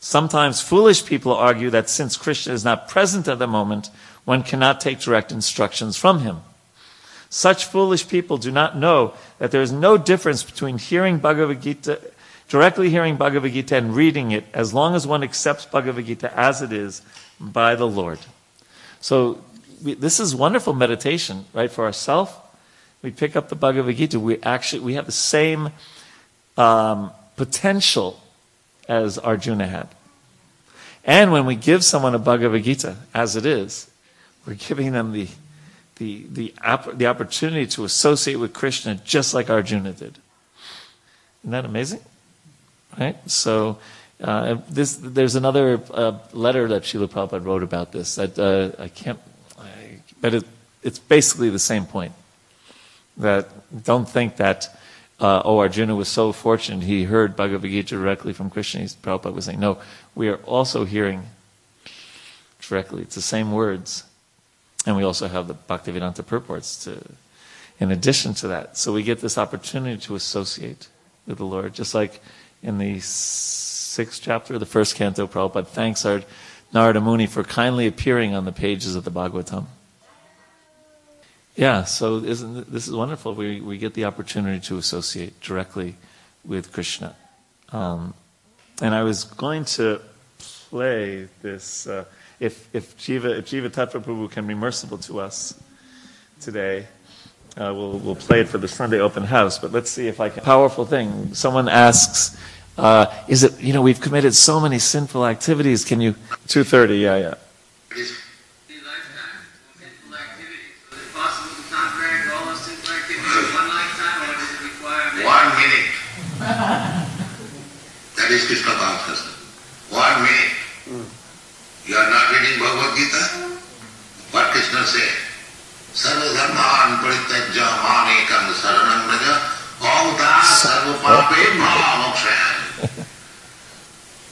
Sometimes foolish people argue that since Krishna is not present at the moment, one cannot take direct instructions from him. Such foolish people do not know that there is no difference between hearing Bhagavad Gita, directly hearing Bhagavad Gita and reading it, as long as one accepts Bhagavad Gita as it is by the Lord. So we, this is wonderful meditation, right, for ourselves we pick up the Bhagavad Gita, we actually we have the same um, potential as Arjuna had. And when we give someone a Bhagavad Gita as it is, we're giving them the the the, the opportunity to associate with Krishna just like Arjuna did. Isn't that amazing? Right? So uh, this there's another uh, letter that Srila Prabhupada wrote about this that uh, I can't, I, but it, it's basically the same point. That don't think that, uh, oh, Arjuna was so fortunate he heard Bhagavad Gita directly from Krishna. He's, Prabhupada was saying, no, we are also hearing directly. It's the same words. And we also have the Bhaktivedanta purports to, in addition to that. So we get this opportunity to associate with the Lord. Just like in the sixth chapter of the first canto, Prabhupada thanks our Narada Muni for kindly appearing on the pages of the Bhagavatam. Yeah, so isn't this is wonderful? We we get the opportunity to associate directly with Krishna, um, and I was going to play this. Uh, if if Jiva if Jiva Tattva can be merciful to us today, uh, we'll we'll play it for the Sunday open house. But let's see if I can. Powerful thing. Someone asks, uh, "Is it you know we've committed so many sinful activities? Can you?" Two thirty. Yeah, yeah. Is Krishna consciousness. One minute. Mm. You are not reading Bhagavad Gita? What Krishna said? Sarva dharman parityajya manekam saranam raja omta sarva pape mahamokshayan.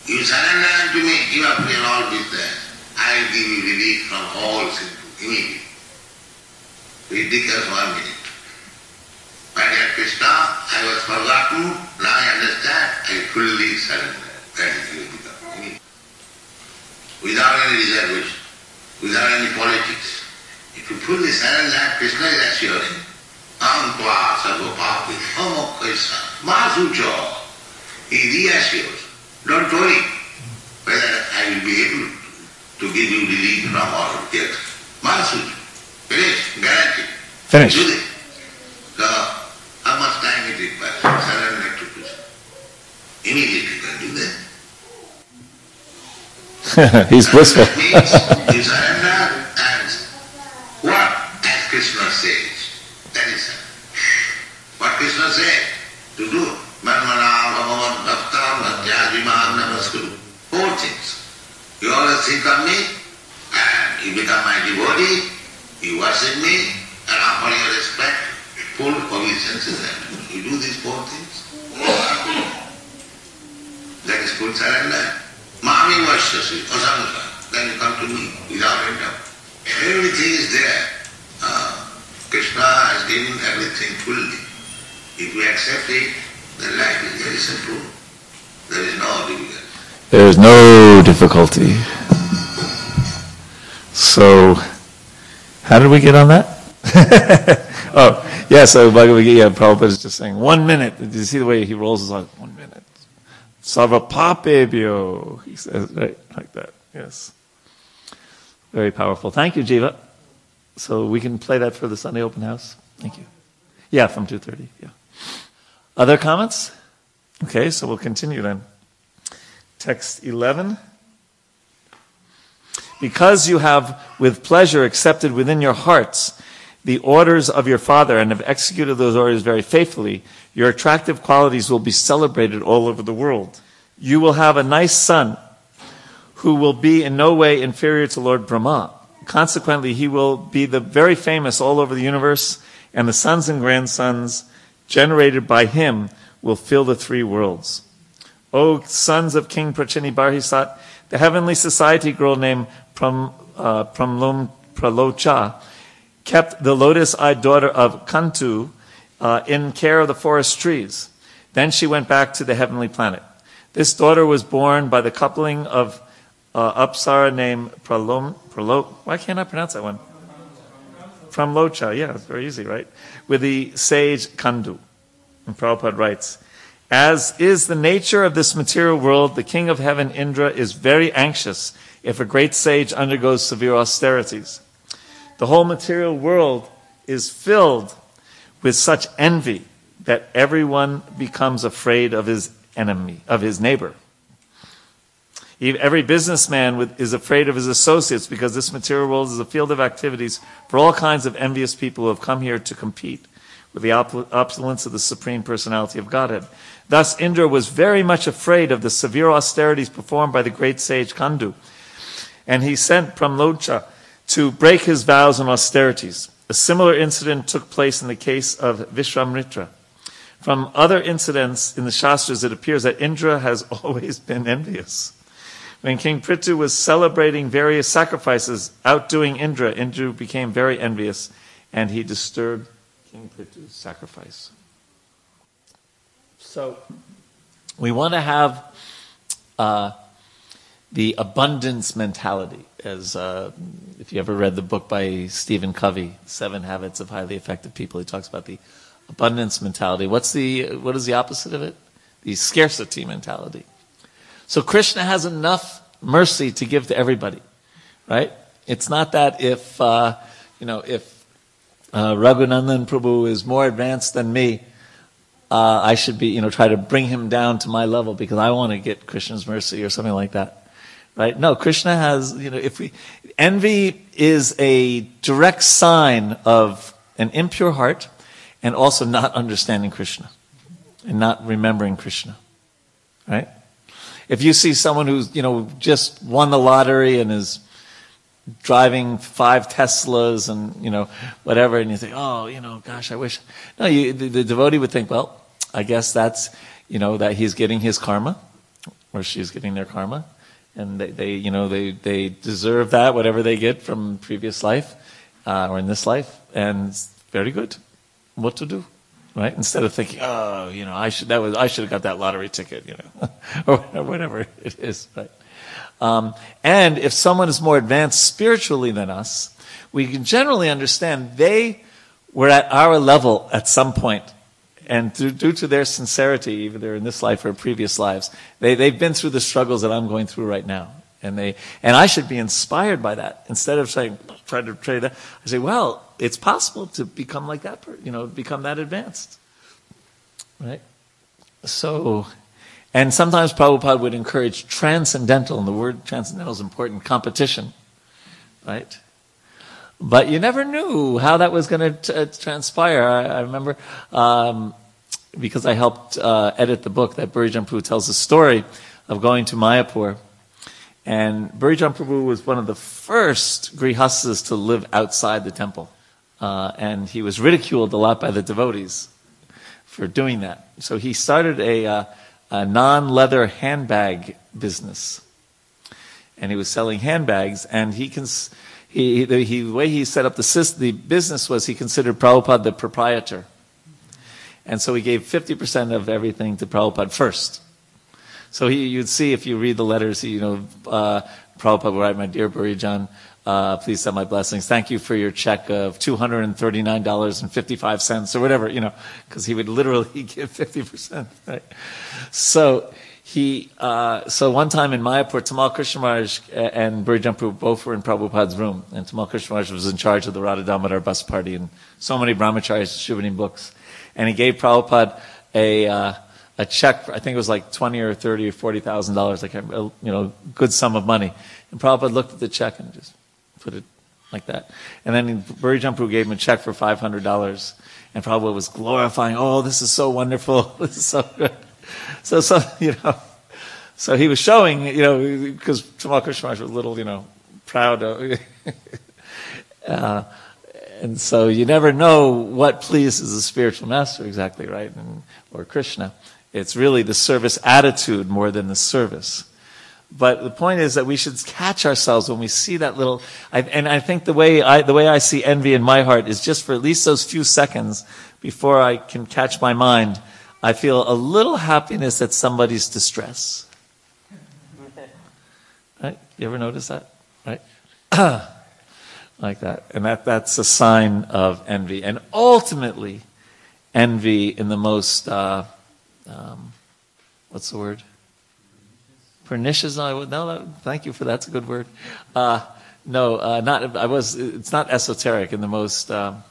You surrender unto me, give up your all business. I will give you relief from all sin immediately. Ridiculous one minute. My dear Krishna, I was forgotten, now I understand, I fully surrender. That is Yogica. Without any reservation, without any politics. If you fully surrender, Krishna is assuring, Antva sarvapapi amokkaisa masucho. He reassures, don't worry whether I will be able to give you relief from all guilt. Masucho. Finish, guaranteed. Finish. Do this. So, how much time it requires? Surrender to Krishna. Immediately you can do *laughs* that. He's blissful. means you surrender and what? As Krishna says. That is what Krishna said to do. Manmana bhagavan bhakta bhatyadiman namaskuru. Four things. You always think of me and you become my devotee, you worship me and offer your respect full obeisance is that. You do these four things. That is full surrender. Mami Vashyasi, Asamsa. Then you come to me without end up. Everything is there. Uh, Krishna has given everything fully. If we accept it, then life is very simple. There is no difficulty. There is no difficulty. So, how did we get on that? *laughs* oh, yeah, so Bhagavad Gita, Prabhupada is just saying, one minute. Did you see the way he rolls his eyes? One minute. Sarvapapebhyo, he says, right, like that. Yes. Very powerful. Thank you, Jiva. So we can play that for the Sunday open house. Thank you. Yeah, from 2.30, yeah. Other comments? Okay, so we'll continue then. Text 11. Because you have with pleasure accepted within your hearts the orders of your father and have executed those orders very faithfully, your attractive qualities will be celebrated all over the world. You will have a nice son who will be in no way inferior to Lord Brahma. Consequently, he will be the very famous all over the universe, and the sons and grandsons generated by him will fill the three worlds. O sons of King Prachinibarhisat, the heavenly society girl named Pram, uh, Pramlum Pralocha kept the lotus-eyed daughter of Kandu uh, in care of the forest trees. Then she went back to the heavenly planet. This daughter was born by the coupling of uh, Apsara named Pralom, Pralo, why can't I pronounce that one? Pramlocha, yeah, it's very easy, right? With the sage Kandu. And Prabhupada writes, as is the nature of this material world, the king of heaven, Indra, is very anxious if a great sage undergoes severe austerities. The whole material world is filled with such envy that everyone becomes afraid of his enemy, of his neighbor. Every businessman is afraid of his associates because this material world is a field of activities for all kinds of envious people who have come here to compete with the opulence of the Supreme Personality of Godhead. Thus, Indra was very much afraid of the severe austerities performed by the great sage Kandu. And he sent Pramlocha to break his vows and austerities. A similar incident took place in the case of Vishwamitra. From other incidents in the Shastras, it appears that Indra has *laughs* always been envious. When King Prithu was celebrating various sacrifices, outdoing Indra, Indra became very envious and he disturbed King Prithu's sacrifice. So we want to have uh, the abundance mentality. As uh, if you ever read the book by Stephen Covey, Seven Habits of Highly Effective People, he talks about the abundance mentality. What's the what is the opposite of it? The scarcity mentality. So Krishna has enough mercy to give to everybody, right? It's not that if uh, you know if uh, Raghunandan Prabhu is more advanced than me, uh, I should be, you know, try to bring him down to my level because I want to get Krishna's mercy or something like that. Right? No, Krishna has, you know, if we, envy is a direct sign of an impure heart and also not understanding Krishna and not remembering Krishna. Right? If you see someone who's, you know, just won the lottery and is driving five Teslas and, you know, whatever, and you think, oh, you know, gosh, I wish. No, you, the, the devotee would think, well, I guess that's, you know, that he's getting his karma, or she's getting their karma, and they, they you know, they, they deserve that, whatever they get from previous life, uh, or in this life, and very good. What to do? Right? Instead of thinking, oh, you know, I should, that was, I should have got that lottery ticket, you know, *laughs* or *laughs* whatever it is, right? Um, and if someone is more advanced spiritually than us, we can generally understand they were at our level at some point and due, to their sincerity, either in this life or previous lives, they, they've been through the struggles that I'm going through right now. And they, and I should be inspired by that. Instead of saying, try to trade that, I say, well, it's possible to become like that, you know, become that advanced. Right? So, and sometimes Prabhupada would encourage transcendental, and the word transcendental is important, competition. Right? But you never knew how that was going to transpire. I, I remember um, because I helped uh, edit the book that Bhurijan Prabhu tells the story of going to Mayapur. And Bhurijan Prabhu was one of the first grihastas to live outside the temple. Uh, and he was ridiculed a lot by the devotees for doing that. So he started a, uh, a non-leather handbag business. And he was selling handbags, and he, cons- he, the, he, the way he set up the, the business was he considered Prabhupada the proprietor. And so he gave 50% of everything to Prabhupada first. So he, you'd see if you read the letters, you know, uh, Prabhupada would write, My dear Bhurijan, uh, please send my blessings. Thank you for your check of $239.55 or whatever, you know, because he would literally *laughs* give 50%, right? So he, uh, so one time in Mayapur, Tamal Krishna Maharaj and Bhurijan Prabhu both were in Prabhupada's room, and Tamal Krishna Maharaj was in charge of the Radha Damodar bus party and so many brahmacharis distributing books and he gave Prabhupada a uh, a check. I think it was like twenty or thirty or forty thousand dollars, like a you know good sum of money. And Prabhupada looked at the check and just put it like that. And then Bhurijan Prabhu gave him a check for five hundred dollars, and Prabhupada was glorifying. Oh, this is so wonderful. *laughs* This is so good. So, so *laughs* you know, so he was showing, you know, because Tamal Krishna Maharaj was a little, you know, proud. Of, *laughs* uh, and so you never know what pleases the spiritual master exactly, right? And, or Krishna. It's really the service attitude more than the service. But the point is that we should catch ourselves when we see that little, I, and I think the way I, the way I see envy in my heart is just for at least those few seconds before I can catch my mind, I feel a little happiness at somebody's distress. Right? You ever notice that? Right? *clears throat* like that. And that, that's a sign of envy. And ultimately, envy in the most, uh, um, what's the word? Pernicious. I No, no, thank you for that. that's a good word. Uh, no, uh, not. I was. It's not esoteric in the most, um,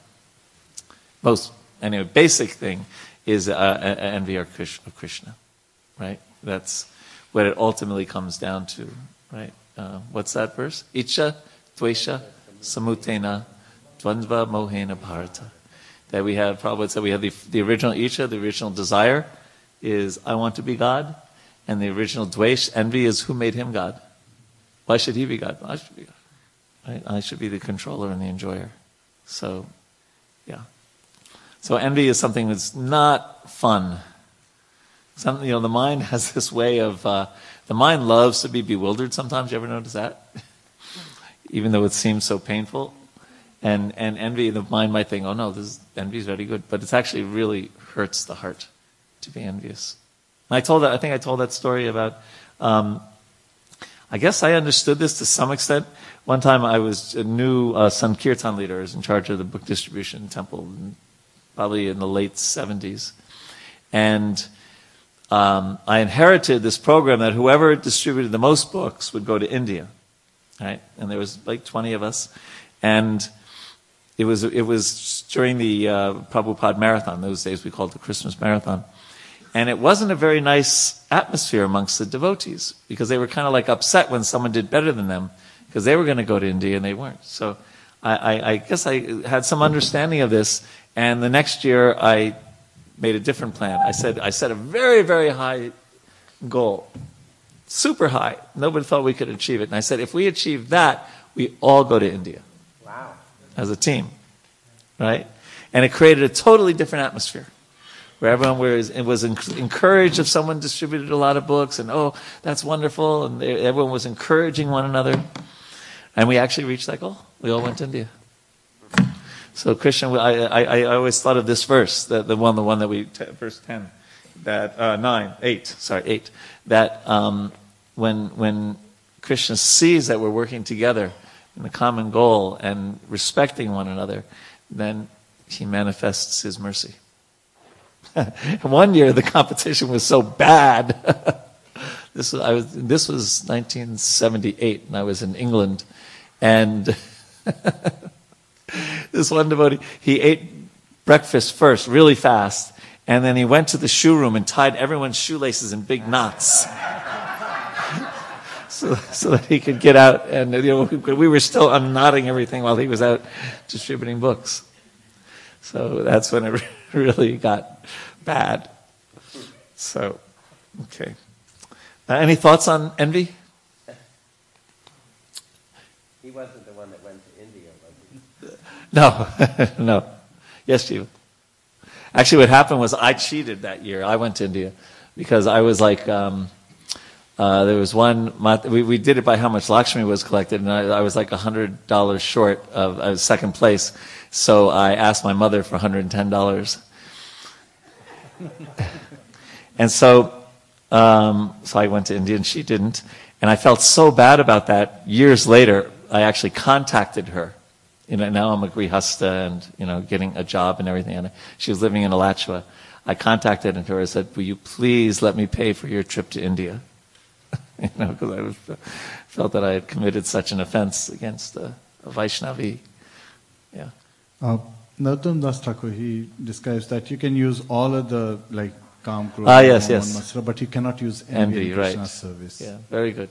most anyway. Basic thing is envy of Krishna, right? That's what it ultimately comes down to, right? Uh, what's that verse? Icha, Dvesha, Samutthena, Dvandva, Mohena, Bharata. That we have, Prabhupada said we have the, the original Icha, the original desire is I want to be God. And the original Dvesh, envy, is who made him God? Why should he be God? I should be God. I should be the controller and the enjoyer. So, yeah. So envy is something that's not fun. Something, you know, the mind has this way of, uh, the mind loves to be bewildered sometimes. You ever notice that? *laughs* Even though it seems so painful. And, and envy, the mind might think, oh no, this envy is very good. But it actually really hurts the heart to be envious. And I told that, I think I told that story about, um, I guess I understood this to some extent. One time I was a new uh, Sankirtan leader, was in charge of the book distribution temple, probably in the late 70s. And um, I inherited this program that whoever distributed the most books would go to India, right? And there was like 20 of us, and it was it was during the uh, Prabhupada Marathon. Those days we called it the Christmas Marathon, and it wasn't a very nice atmosphere amongst the devotees because they were kind of like upset when someone did better than them because they were going to go to India and they weren't. So I, I, I, guess I had some understanding of this. And the next year I made a different plan. I said, I set a very, very high goal, super high. Nobody thought we could achieve it. And I said, if we achieve that, we all go to India. Wow. As a team. Right? And it created a totally different atmosphere where everyone was, was encouraged if someone distributed a lot of books and, oh, that's wonderful. And everyone was encouraging one another. And we actually reached that goal. We all went to India. So Christian, I, I, I always thought of this verse, the, the one, the one that we, verse 10, that, uh, 9, 8, sorry, 8, that um, when, when Krishna sees that we're working together in the common goal and respecting one another, then he manifests his mercy. *laughs* One year the competition was so bad. *laughs* this was I was this was 1978, and I was in England, and *laughs* *laughs* this one devotee he ate breakfast first, really fast, and then he went to the shoe room and tied everyone's shoelaces in big knots. *laughs* so, so that he could get out, and you know, we were still unknotting everything while he was out distributing books. So that's when it *laughs* really got bad. So, okay. Uh, any thoughts on envy? He wasn't the one that went to India, was he? No, *laughs* no. Yes, Steve. Actually, what happened was I cheated that year. I went to India because I was like, um, uh, there was one, we, we did it by how much Lakshmi was collected, and I, I was like $100 short of second place. So I asked my mother for $110. *laughs* and so, um, so I went to India and she didn't. And I felt so bad about that. Years later, I actually contacted her. You know, now I'm a grihasta and, you know, getting a job and everything. And she was living in Alachua. I contacted her and said, will you please let me pay for your trip to India? *laughs* you know, because I was, felt that I had committed such an offense against a, a Vaishnavi. Yeah. Uh, Narottam Das Thakur, he describes that you can use all of the like calm, ah, yes, yes. but you cannot use envy, envy in right. service. Yeah, very good.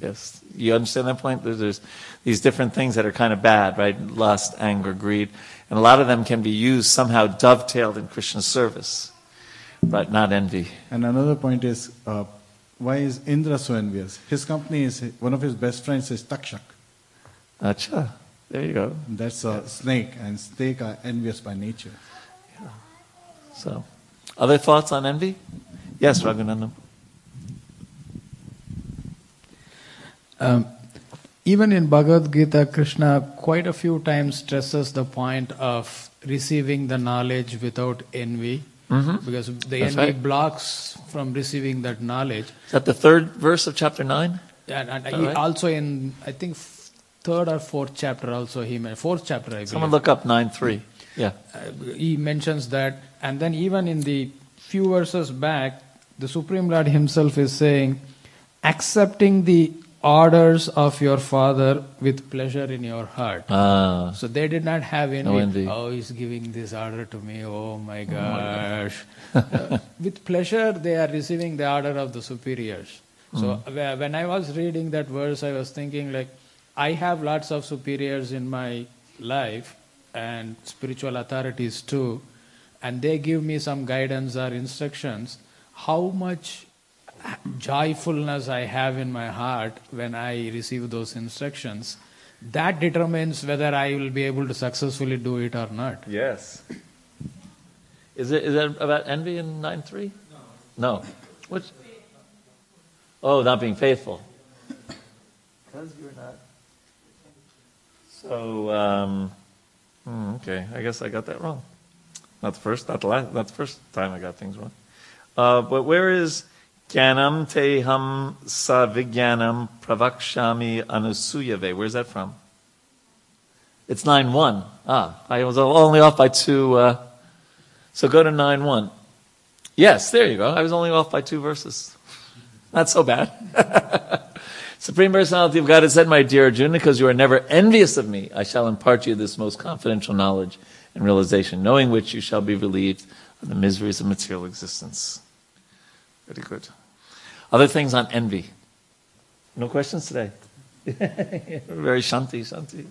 Yes. You understand that point? There's, there's these different things that are kind of bad, right? Lust, anger, greed. And a lot of them can be used somehow dovetailed in Krishna service, but not envy. And another point is, uh, why is Indra so envious? His company is, one of his best friends is Takshak. Acha. There you go. That's a snake, and snake are envious by nature. Yeah. So, other thoughts on envy? Yes, Raghunandan. Um, even in Bhagavad Gita, Krishna quite a few times stresses the point of receiving the knowledge without envy, Mhm. because the That's envy right. blocks from receiving that knowledge. Is that the third verse of chapter 9? And, and he right? also in I think third or fourth chapter also he fourth chapter I believe. Someone look up 9 3. Yeah. Uh, he mentions that, and then even in the few verses back, the Supreme Lord Himself is saying, accepting the orders of your father with pleasure in your heart. Ah. So they did not have any, No envy. Oh, he's giving this order to me. Oh my gosh. Uh, with pleasure, they are receiving the order of the superiors. So wh- when I was reading that verse, I was thinking like, I have lots of superiors in my life and spiritual authorities too, and they give me some guidance or instructions. How much joyfulness I have in my heart when I receive those instructions, that determines whether I will be able to successfully do it or not. Yes. Is it is that about envy in 9 3? No. No. Which? Oh, not being faithful. Because you're not. So, um, hmm, okay, I guess I got that wrong. Not the first, not the last, not the first time I got things wrong. Uh, but where is Gyanam teham sa vigyanam pravakshami anusuyave? Where's that from? It's 9 1. Ah, I was only off by two. Uh, so go to 9 1. Yes, there you go. I was only off by two verses. Not so bad. *laughs* Supreme Personality of God has said, My dear Arjuna, because you are never envious of me, I shall impart to you this most confidential knowledge and realization, knowing which you shall be relieved of the miseries of material existence. Very good. Other things on envy. No questions today? *laughs* Very shanti, shanti.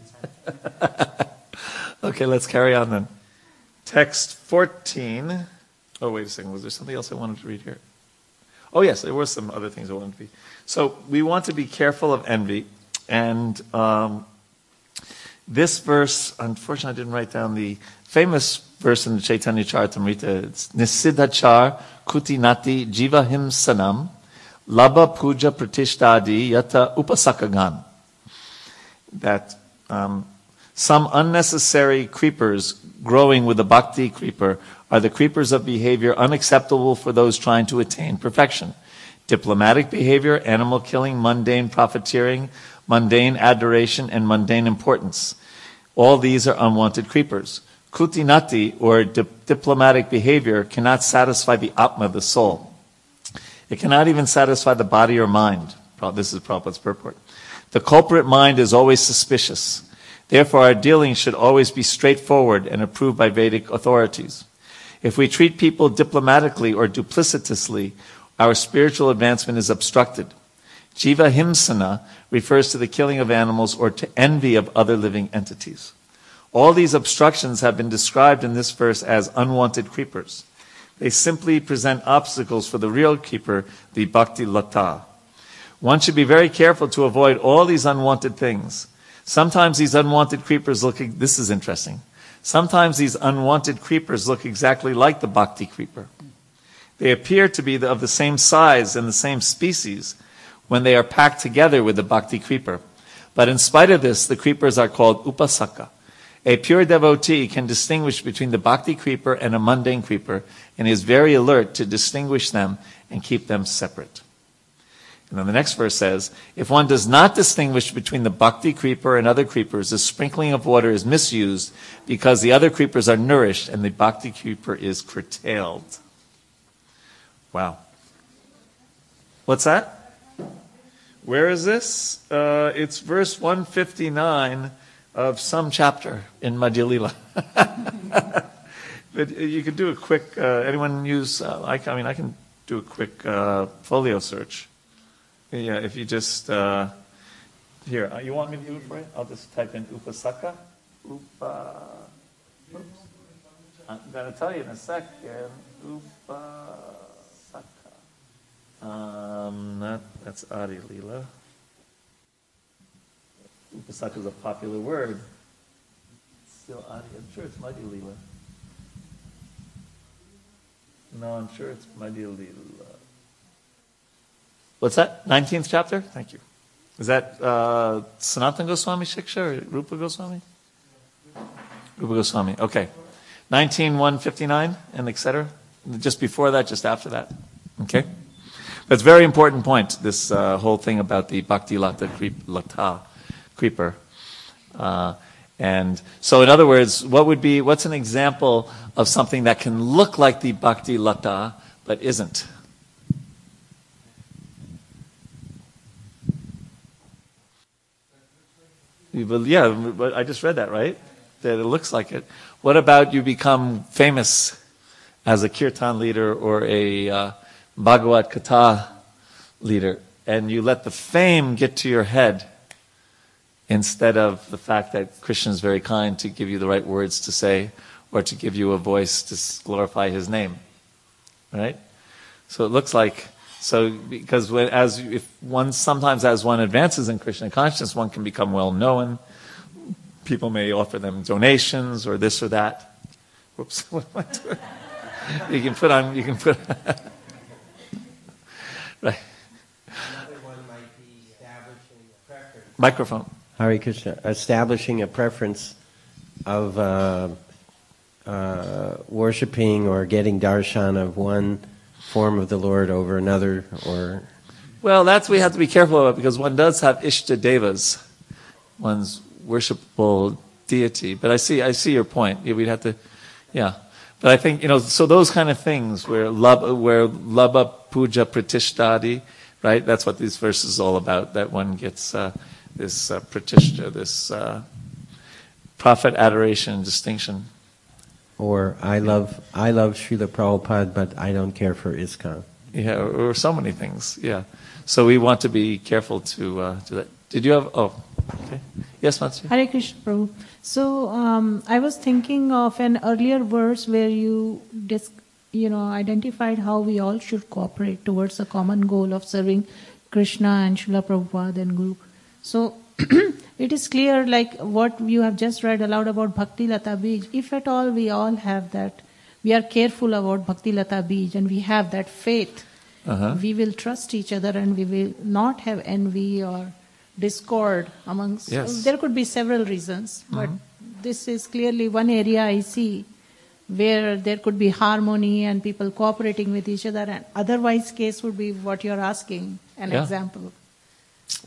*laughs* okay, let's carry on then. Text 14. Oh, wait a second. Was there something else I wanted to read here? Oh, yes, there were some other things I wanted to be. So we want to be careful of envy. And um, this verse, unfortunately, I didn't write down the famous verse in the Chaitanya Charitamrita. It's Nisidhachar Kutinati Jiva himsana Labha Puja Pratishtadi Yata Upasakagan. That um, some unnecessary creepers growing with the bhakti creeper are the creepers of behavior unacceptable for those trying to attain perfection. Diplomatic behavior, animal killing, mundane profiteering, mundane adoration, and mundane importance. All these are unwanted creepers. Kutinati, or di- diplomatic behavior, cannot satisfy the Atma, the soul. It cannot even satisfy the body or mind. This is Prabhupada's purport. The culprit mind is always suspicious. Therefore, our dealings should always be straightforward and approved by Vedic authorities. If we treat people diplomatically or duplicitously, our spiritual advancement is obstructed. Jiva himsana refers to the killing of animals or to envy of other living entities. All these obstructions have been described in this verse as unwanted creepers. They simply present obstacles for the real keeper, the bhakti lata. One should be very careful to avoid all these unwanted things. Sometimes these unwanted creepers look, this is interesting. Sometimes these unwanted creepers look exactly like the bhakti creeper. They appear to be of the same size and the same species when they are packed together with the bhakti creeper. But in spite of this, the creepers are called upasaka. A pure devotee can distinguish between the bhakti creeper and a mundane creeper and is very alert to distinguish them and keep them separate. And then the next verse says, if one does not distinguish between the bhakti creeper and other creepers, the sprinkling of water is misused because the other creepers are nourished and the bhakti creeper is curtailed. Wow. What's that? Where is this? Uh, it's verse 159 of some chapter in Madhyalila, *laughs* but you could do a quick, uh, anyone use, uh, I, I mean, I can do a quick uh, folio search. Yeah, if you just uh, here, uh, you want me to do it for you? I'll just type in upasaka. Upa. Oops. I'm gonna tell you in a second. Upasaka. Um, not, that's Adi Lila. Upasaka is a popular word. It's still Adi. I'm sure it's Madhya Lila. No, I'm sure it's Madhya Lila. What's that? 19th chapter? Thank you. Is that uh, Sanatana Goswami Shiksha or Rupa Goswami? Rupa Goswami. Okay. 19159 and etc. Just before that, just after that. Okay? That's a very important point, this uh, whole thing about the Bhakti Lata, creep, lata creeper. Uh, and so, in other words, what would be, what's an example of something that can look like the Bhakti Lata but isn't? Yeah, but I just read that, right? That it looks like it. What about you become famous as a kirtan leader or a uh, Bhagavad Gita leader, and you let the fame get to your head instead of the fact that Krishna is very kind to give you the right words to say or to give you a voice to glorify his name. Right? So it looks like so because when, as if one sometimes as one advances in Krishna consciousness, one can become well known. People may offer them donations or this or that. Whoops, *laughs* what am I doing? You can put on. You can put. *laughs* right. Another one might be establishing a preference. Microphone. Hare Krishna. Establishing a preference of uh, uh, worshiping or getting darshan of one form of the Lord over another, or Well, that's we have to be careful about because one does have ishta devas, one's worshipable deity. But I see, I see your point. We'd have to, yeah. But I think you know, so those kind of things where lab, where labha puja pratishtadi, right? That's what these verses all about. That one gets uh, this uh, pratishta, this uh, profit adoration and distinction. or I love I love Srila Prabhupada, but I don't care for ISKCON. Yeah, or, or so many things. Yeah. So we want to be careful to uh, do that. Did you have? Oh, okay. Yes, Matsu. Hare Krishna Prabhu. So um, I was thinking of an earlier verse where you dis- you know identified how we all should cooperate towards a common goal of serving Krishna and Srila Prabhupada and Guru. So *clears throat* it is clear, like what you have just read aloud about Bhakti Lata Bij. If at all we all have that, we are careful about Bhakti Lata Bij and we have that faith, Uh-huh. we will trust each other and we will not have envy or discord amongst. Yes. There could be several reasons, but this is clearly one area I see where there could be harmony and people cooperating with each other. And otherwise, case would be what you're asking, an Yeah. example.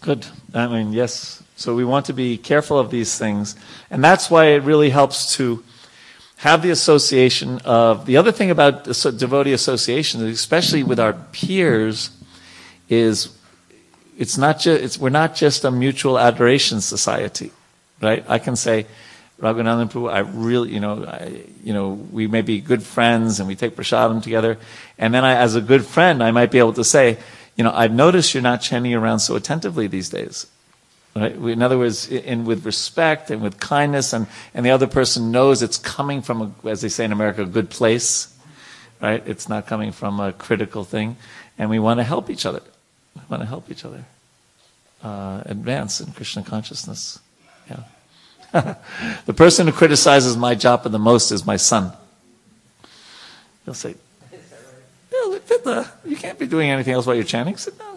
Good. I mean, yes. So we want to be careful of these things. And that's why it really helps to have the association of the other thing about devotee association, especially with our peers, is it's not just it's we're not just a mutual adoration society, right? I can say, Raghunathan Prabhu, I really, you know, I, you know, we may be good friends and we take prasadam together, and then I, as a good friend, I might be able to say, you know, I've noticed you're not chanting around so attentively these days. Right? In other words, in with respect and with kindness, and, and the other person knows it's coming from, a, as they say in America, a good place, right? It's not coming from a critical thing, and we want to help each other. We want to help each other uh, advance in Krishna consciousness. Yeah. *laughs* the person who criticizes my japa the most is my son. He'll say, yeah, look at the, you can't be doing anything else while you're chanting. Sit down. *laughs*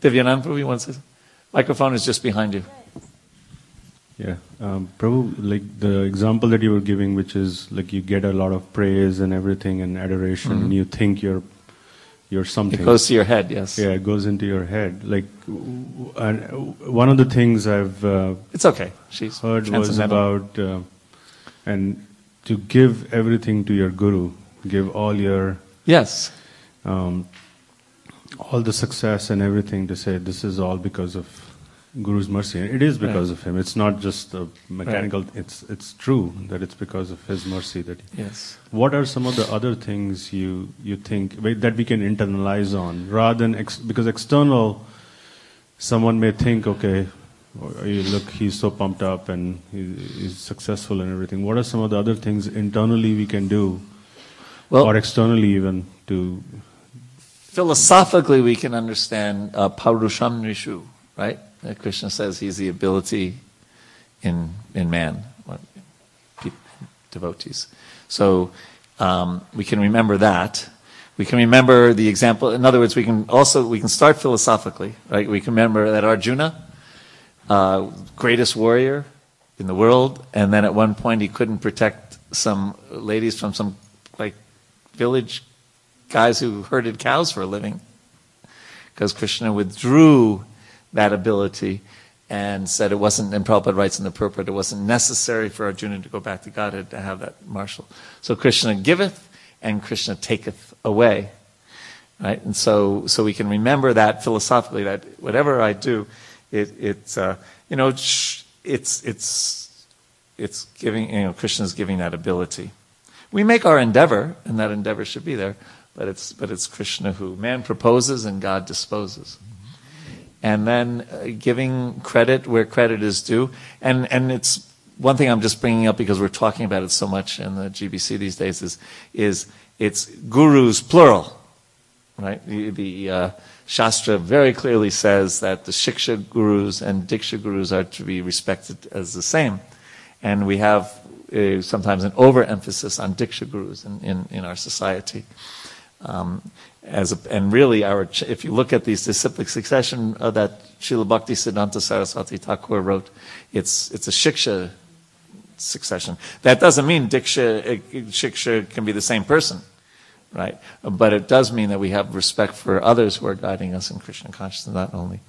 Divyanand Prabhu, you want to say something? Microphone is just behind you. Yeah, um, Prabhu, like the example that you were giving, which is like you get a lot of praise and everything and adoration, and you think you're you're something. It goes to your head, yes. yeah, it goes into your head. Like, and one of the things I've uh, It's okay. She's heard was about uh, and to give everything to your guru, give all your Yes. um, all the success and everything to say this is all because of Guru's mercy. And it is because of him. It's not just a mechanical. It's it's true that it's because of his mercy that. He, Yes. What are some of the other things you you think that we can internalize on rather than ex, because external, someone may think, okay, oh, you look, he's so pumped up and he, he's successful and everything. What are some of the other things internally we can do, Well, or externally even to? philosophically, we can understand uh, Paurusham Nrishu, right? That Krishna says he's the ability in in man, devotees. So um, we can remember that. We can remember the example. In other words, we can also we can start philosophically, right? We can remember that Arjuna, uh, greatest warrior in the world, and then at one point he couldn't protect some ladies from some like village guys who herded cows for a living because Krishna withdrew that ability and said it wasn't, and Prabhupada writes in the purport, it wasn't necessary for Arjuna to go back to Godhead to have that martial. So Krishna giveth and Krishna taketh away. Right? And so, so we can remember that philosophically, that whatever I do, it, it's, uh, you know, it's, it's, it's giving, you know, Krishna's giving that ability. We make our endeavor, and that endeavor should be there, but it's, but it's Krishna who, man proposes and God disposes. And then uh, giving credit where credit is due. And, and it's one thing I'm just bringing up because we're talking about it so much in the GBC these days is, is it's gurus plural, right? The, the uh, Shastra very clearly says that the Shiksha gurus and Diksha gurus are to be respected as the same. And we have uh, sometimes an overemphasis on Diksha gurus in, in, in our society. Um, as a, and really, our if you look at these disciplic succession uh, that Srila Bhakti Siddhanta Saraswati Thakur wrote, it's it's a shiksha succession. That doesn't mean diksha uh, shiksha can be the same person, right? But it does mean that we have respect for others who are guiding us in Krishna consciousness, not only,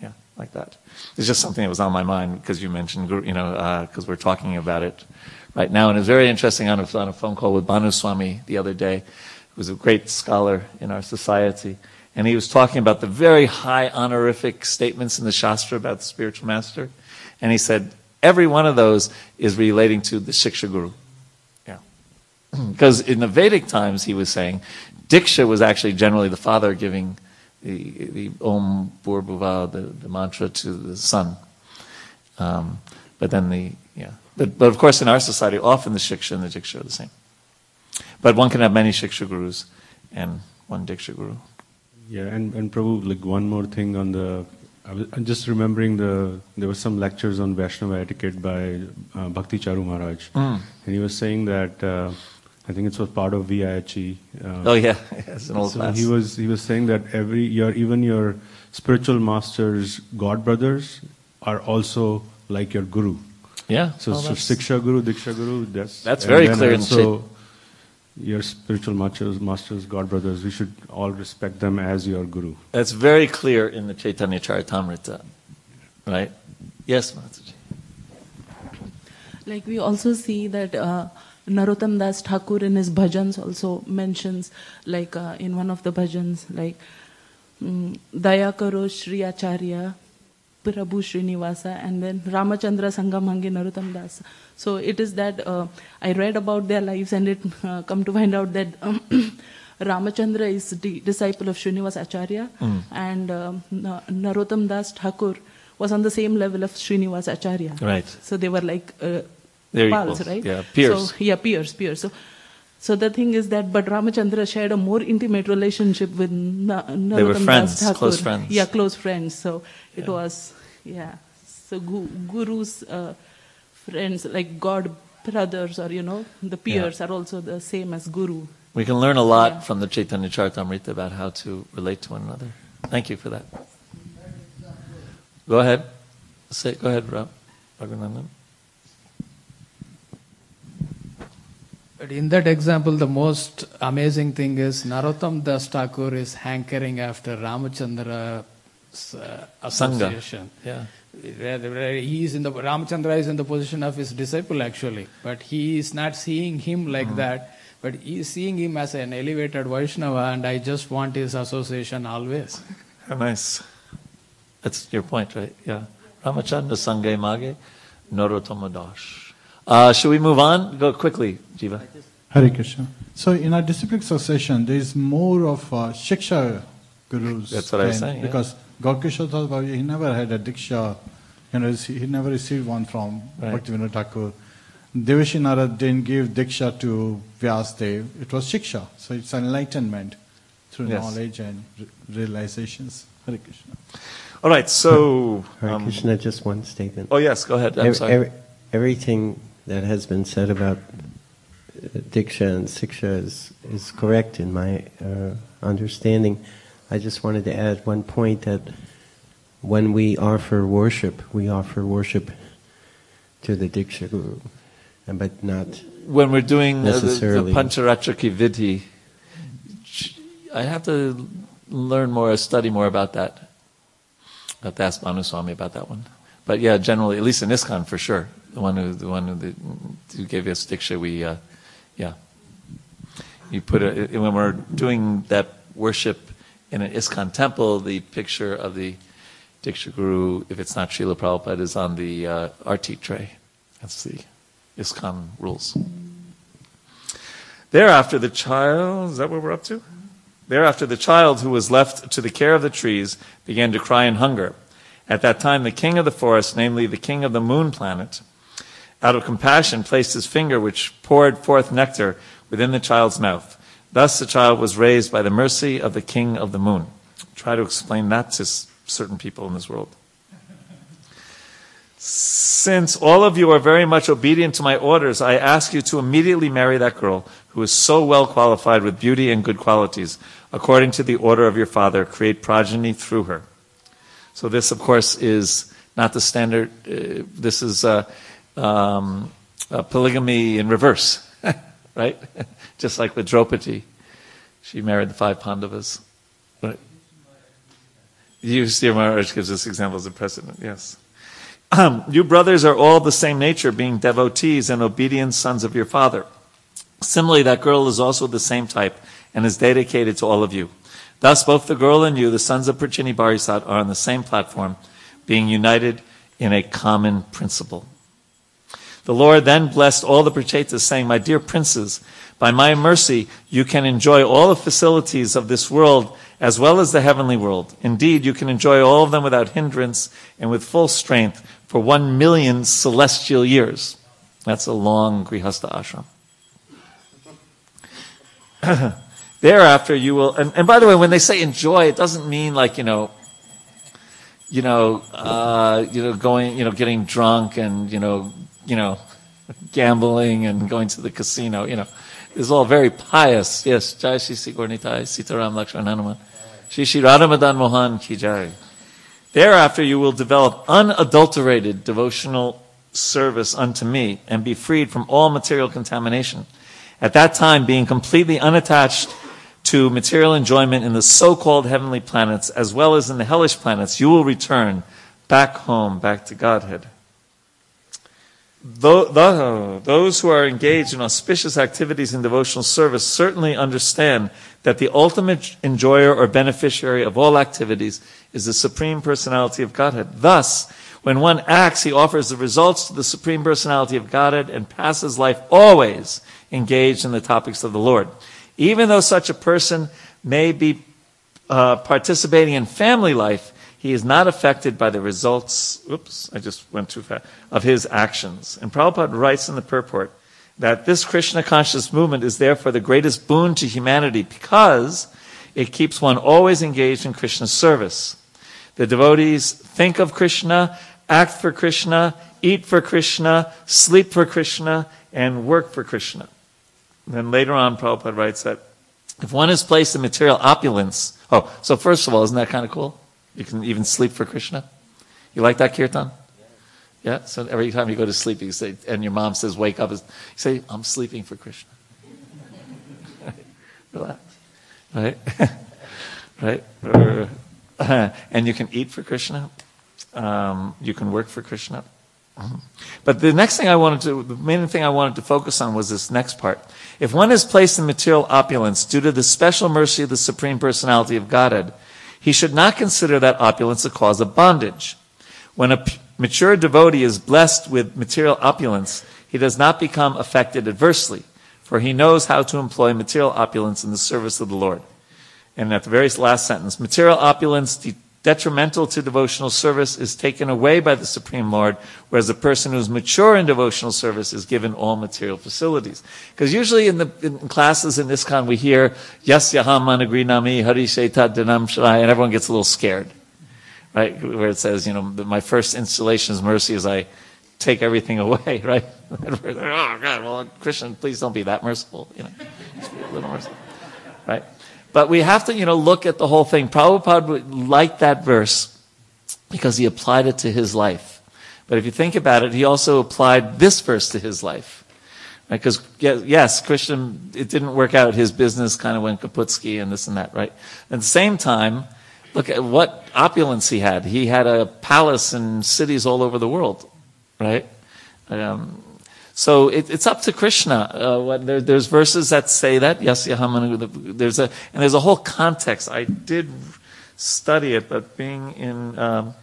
yeah, like that. It's just something that was on my mind because you mentioned, you know, because we're talking about it right now, and it's very interesting on a, on a phone call with Bhanu Swami the other day who was a great scholar in our society. And he was talking about the very high honorific statements in the Shastra about the spiritual master. And he said, every one of those is relating to the Shiksha Guru. Yeah. *clears throat* Because in the Vedic times, he was saying, Diksha was actually generally the father giving the, the Om Bhurbhuva, the, the mantra to the son. Um, but then the, yeah. But, but of course, in our society, often the Shiksha and the Diksha are the same. But one can have many Shiksha Gurus and one Diksha Guru. Yeah, and, and Prabhu, like one more thing on the, I was, I'm just remembering the, there were some lectures on Vaishnava etiquette by uh, Bhakti Charu Maharaj. Mm. And he was saying that, uh, I think it was part of VIHE. Uh, Oh yeah, *laughs* it's an old so class. he was he was saying that every your even your spiritual masters, god brothers, are also like your guru. Yeah. So, oh, so that's- Siksha Guru, Diksha Guru, that's That's very clear in also your spiritual masters, masters, god brothers. We should all respect them as your guru. That's very clear in the Chaitanya Charitamrita, right? Yes, Mataji. Like we also see that uh, Narottam Das Thakur in his bhajans also mentions, like uh, in one of the bhajans, like mm, Daya Karo Shri Acharya, Prabhu Srinivasa, and then Ramachandra Sangamangi Narottam Das. So it is that uh, I read about their lives and it uh, come to find out that um, *coughs* Ramachandra is the disciple of Srinivasa Acharya and um, Narottam Das Thakur was on the same level of Srinivasa Acharya. Right. So they were like uh, pals, equals, right? yeah, peers. So, yeah, peers, peers. So, so the thing is that, but Ramachandra shared a more intimate relationship with Na- Narottam were Das friends, Thakur. close friends. Yeah, close friends. So it Yeah. was, yeah. So gu- gurus, uh, friends, like God brothers, or you know, the peers are also the same as guru. We can learn a lot Yeah. from the Chaitanya Charitamrita about how to relate to one another. Thank you for that. Go ahead. Say, go ahead, Rob. Raghunandan. But in that example, the most amazing thing is Narottam Das Thakur is hankering after Ramachandra uh, Sangha. association. Yeah. Where- where He is in the Ramachandra is in the position of his disciple actually, but he is not seeing him like Mm. that. But he is seeing him as an elevated Vaishnava, and I just want his association always. Nice. That's your point, right? Yeah. Ramachandra Sange Mage, Narottama Das. Uh, should we move on? Go quickly, Jiva. Hare Krishna. So in our disciplic succession, there is more of uh, Shiksha gurus. That's what I was than- saying, yeah. Because Gaurkishore Thakur, he never had a Diksha, you know, he never received one from Right. Bhaktivinoda Thakur. Devarshi Narad didn't give Diksha to Vyasdev, it was Shiksha. So it's enlightenment through Yes. knowledge and re- realizations. Hare Krishna. All right, so. Hare um, Krishna, just one statement. oh, yes, go ahead. I'm Ev- sorry. every- everything that has been said about uh, Diksha and Siksha is, is correct in my uh, understanding. I just wanted to add one point that when we offer worship, we offer worship to the Diksha Guru, but not when we're doing uh, the, the Necessarily. Pancharatriki Vidhi, I have to learn more, study more about that. I have to ask Manu Swami about that one. But yeah, generally, at least in ISKCON for sure, one who the one who, the, who gave us diksha, we uh, yeah, you put a, when we're doing that worship in an ISKCON temple, the picture of the diksha guru, if it's not Srila Prabhupada, is on the uh, arti tray. That's the ISKCON rules. Thereafter, the child, is that what we're up to? Thereafter, the child who was left to the care of the trees began to cry in hunger. At that time, the king of the forest, namely the king of the moon planet, out of compassion placed his finger, which poured forth nectar, within the child's mouth. Thus, the child was raised by the mercy of the king of the moon. Try to explain that to certain people in this world. Since all of you are very much obedient to my orders, I ask you to immediately marry that girl who is so well qualified with beauty and good qualities, according to the order of your father. Create progeny through her. So this, of course, is not the standard. Uh, this is uh, um, uh, polygamy in reverse, *laughs* right? *laughs* Just like with Draupadi, she married the five Pandavas. Right? Yudhishthira Maharaj gives us examples of precedent. Yes. Um, you brothers are all the same nature, being devotees and obedient sons of your father. Similarly, that girl is also the same type and is dedicated to all of you. Thus, both the girl and you, the sons of Prachinibarhisat, are on the same platform, being united in a common principle. The Lord then blessed all the Prachetas, saying, My dear princes, by my mercy you can enjoy all the facilities of this world as well as the heavenly world. Indeed, you can enjoy all of them without hindrance and with full strength for one million celestial years. That's a long Grihastha ashram. *laughs* Thereafter, you will, and, and by the way, when they say enjoy, it doesn't mean like, you know, you know, uh, you know, going, you know, getting drunk and, you know, you know, gambling and going to the casino, you know. It's all very pious. Yes, Jai Shri Sri Gaurnitai, Sitaram Lakshman Hanuman. Shri Shri Radhamadan Mohan Ki Jai. Thereafter you will develop unadulterated devotional service unto me and be freed from all material contamination. At that time, being completely unattached to material enjoyment in the so-called heavenly planets as well as in the hellish planets, you will return back home, back to Godhead. Tho- tho- Those who are engaged in auspicious activities in devotional service certainly understand that the ultimate enjoyer or beneficiary of all activities is the Supreme Personality of Godhead. Thus, when one acts, he offers the results to the Supreme Personality of Godhead and passes life always engaged in the topics of the Lord. Even though such a person may be uh, participating in family life, he is not affected by the results, oops, I just went too fast, of his actions. And Prabhupada writes in the purport that this Krishna conscious movement is therefore the greatest boon to humanity because it keeps one always engaged in Krishna's service. The devotees think of Krishna, act for Krishna, eat for Krishna, sleep for Krishna, and work for Krishna. Then later on, Prabhupada writes that if one is placed in material opulence, oh, so first of all, isn't that kind of cool? You can even sleep for Krishna. You like that kirtan? Yeah. So every time you go to sleep, you say, and your mom says, "Wake up," you say, "I'm sleeping for Krishna." *laughs* Relax, right? *laughs* right? Or, *laughs* and you can eat for Krishna. Um, you can work for Krishna. Mhm. But the next thing I wanted to, the main thing I wanted to focus on was this next part. If one is placed in material opulence due to the special mercy of the Supreme Personality of Godhead, he should not consider that opulence a cause of bondage. When a, p- mature devotee is blessed with material opulence, he does not become affected adversely, for he knows how to employ material opulence in the service of the Lord. And at the very last sentence, material opulence de- detrimental to devotional service is taken away by the Supreme Lord, whereas the person who's mature in devotional service is given all material facilities. Because usually in the in classes in ISKCON we hear, Yes Yaham Managri Nami Hari Shaitat Dinam Shrai, and everyone gets a little scared. Right? Where it says, you know, my first installation is mercy as I take everything *laughs* away, right? *laughs* oh God, well, Krishna, please don't be that merciful, you know. Just be a little merciful. Right? But we have to, you know, look at the whole thing. Prabhupada liked that verse because he applied it to his life. But if you think about it, he also applied this verse to his life. Because, right? yes, Christian, it didn't work out. His business kind of went kaputsky and this and that, right? At the same time, look at what opulence he had. He had a palace and cities all over the world, right? Um, so it, it's up to Krishna. Uh, there, there's verses that say that. Yes. There's a and there's a whole context. I did study it, but being in um,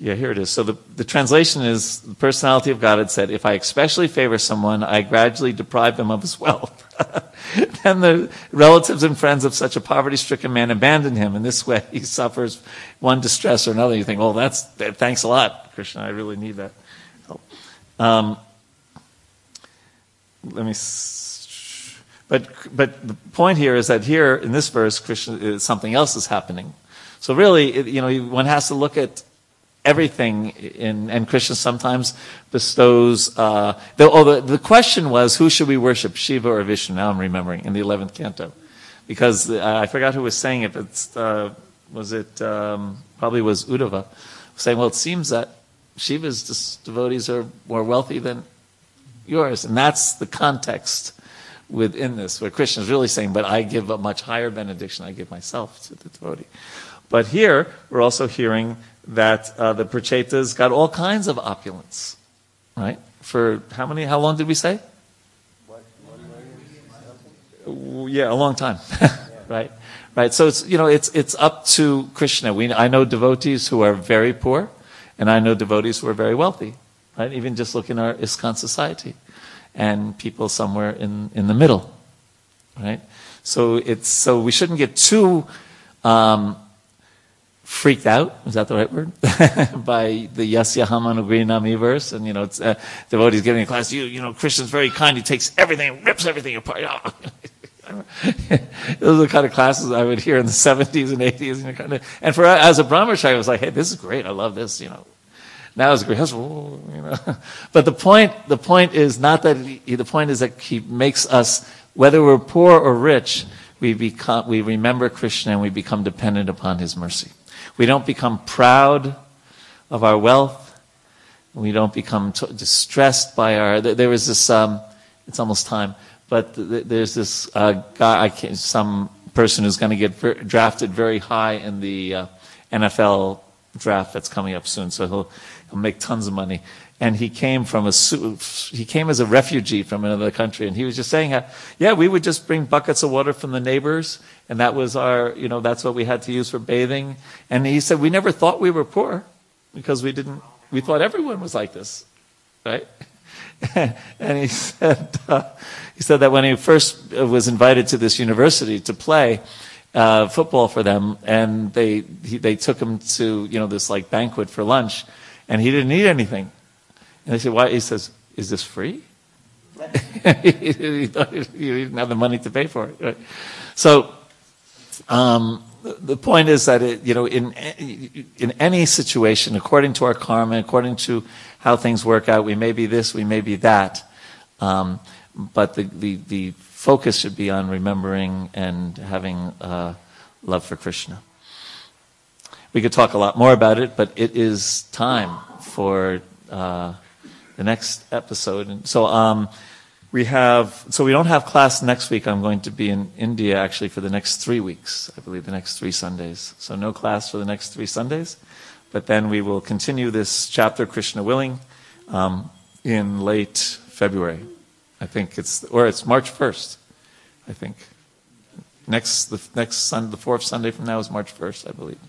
yeah, here it is. So the, the translation is the personality of God had said, "If I especially favor someone, I gradually deprive them of his wealth." *laughs* then the relatives and friends of such a poverty-stricken man abandon him. In this way, he suffers one distress or another. You think, "Oh, that's thanks a lot, Krishna. I really need that." Um, let me. But but the point here is that here in this verse, Krishna, something else is happening. So really, you know, one has to look at everything in, and Krishna sometimes bestows. Uh, the, oh, the, the question was, who should we worship, Shiva or Vishnu? Now I'm remembering in the eleventh canto, because uh, I forgot who was saying it. But uh, was it um, probably was Uddhava saying, well, it seems that Shiva's devotees are more wealthy than yours. And that's the context within this, where Krishna is really saying, but I give a much higher benediction, I give myself to the devotee. But here, we're also hearing that uh, the Prachetas got all kinds of opulence, right? For how many, how long did we say? Yeah, a long time, *laughs* right? Right. So it's you know it's it's up to Krishna. We I know devotees who are very poor, and I know devotees who are very wealthy right? Even just look in our ISKCON society and people somewhere in, in the middle, right? So it's, so we shouldn't get too, um, freaked out, is that the right word? *laughs* by the Yasya Hamanugri Nami verse. And, you know, it's, uh, devotees giving a class, you, you know, Krishna's very kind. He takes everything, rips everything apart. *laughs* Those are the kind of classes I would hear in the 70s and 80s. And, kind of, and for, as a brahmachari, I was like, hey, this is great. I love this, you know. Now it's great. You know. *laughs* But the point, the point is not that he, the point is that he makes us, whether we're poor or rich, we become, we remember Krishna and we become dependent upon his mercy. We don't become proud of our wealth. We don't become t- distressed by our, there was this, um, it's almost time, but th- there's this uh, guy, some person who's going to get ver- drafted very high in the uh, NFL draft that's coming up soon. So he'll, make tons of money. And he came from a, he came as a refugee from another country. And he was just saying, how, yeah, we would just bring buckets of water from the neighbors. And that was our, you know, that's what we had to use for bathing. And he said, we never thought we were poor because we didn't, we thought everyone was like this. Right? *laughs* and he said, uh, he said that when he first was invited to this university to play, uh, football for them, and they he, they took him to you know this like banquet for lunch, and he didn't need anything. And they said, "Why?" He says, "Is this free?" *laughs* he, didn't have the money to pay for it. Right? So. Um, the point is that it, you know in in any situation, according to our karma, according to how things work out, we may be this, we may be that, um, but the, the the focus should be on remembering and having uh, love for Krishna. We could talk a lot more about it, but it is time for uh, the next episode. And so um, we have, so we don't have class next week. I'm going to be in India actually for the next three weeks. I believe the next three Sundays. So no class for the next three Sundays, but then we will continue this chapter, Krishna willing, um, in late February. I think it's, or it's March 1st, I think. Next, the next Sunday, the fourth Sunday from now is March 1st, I believe.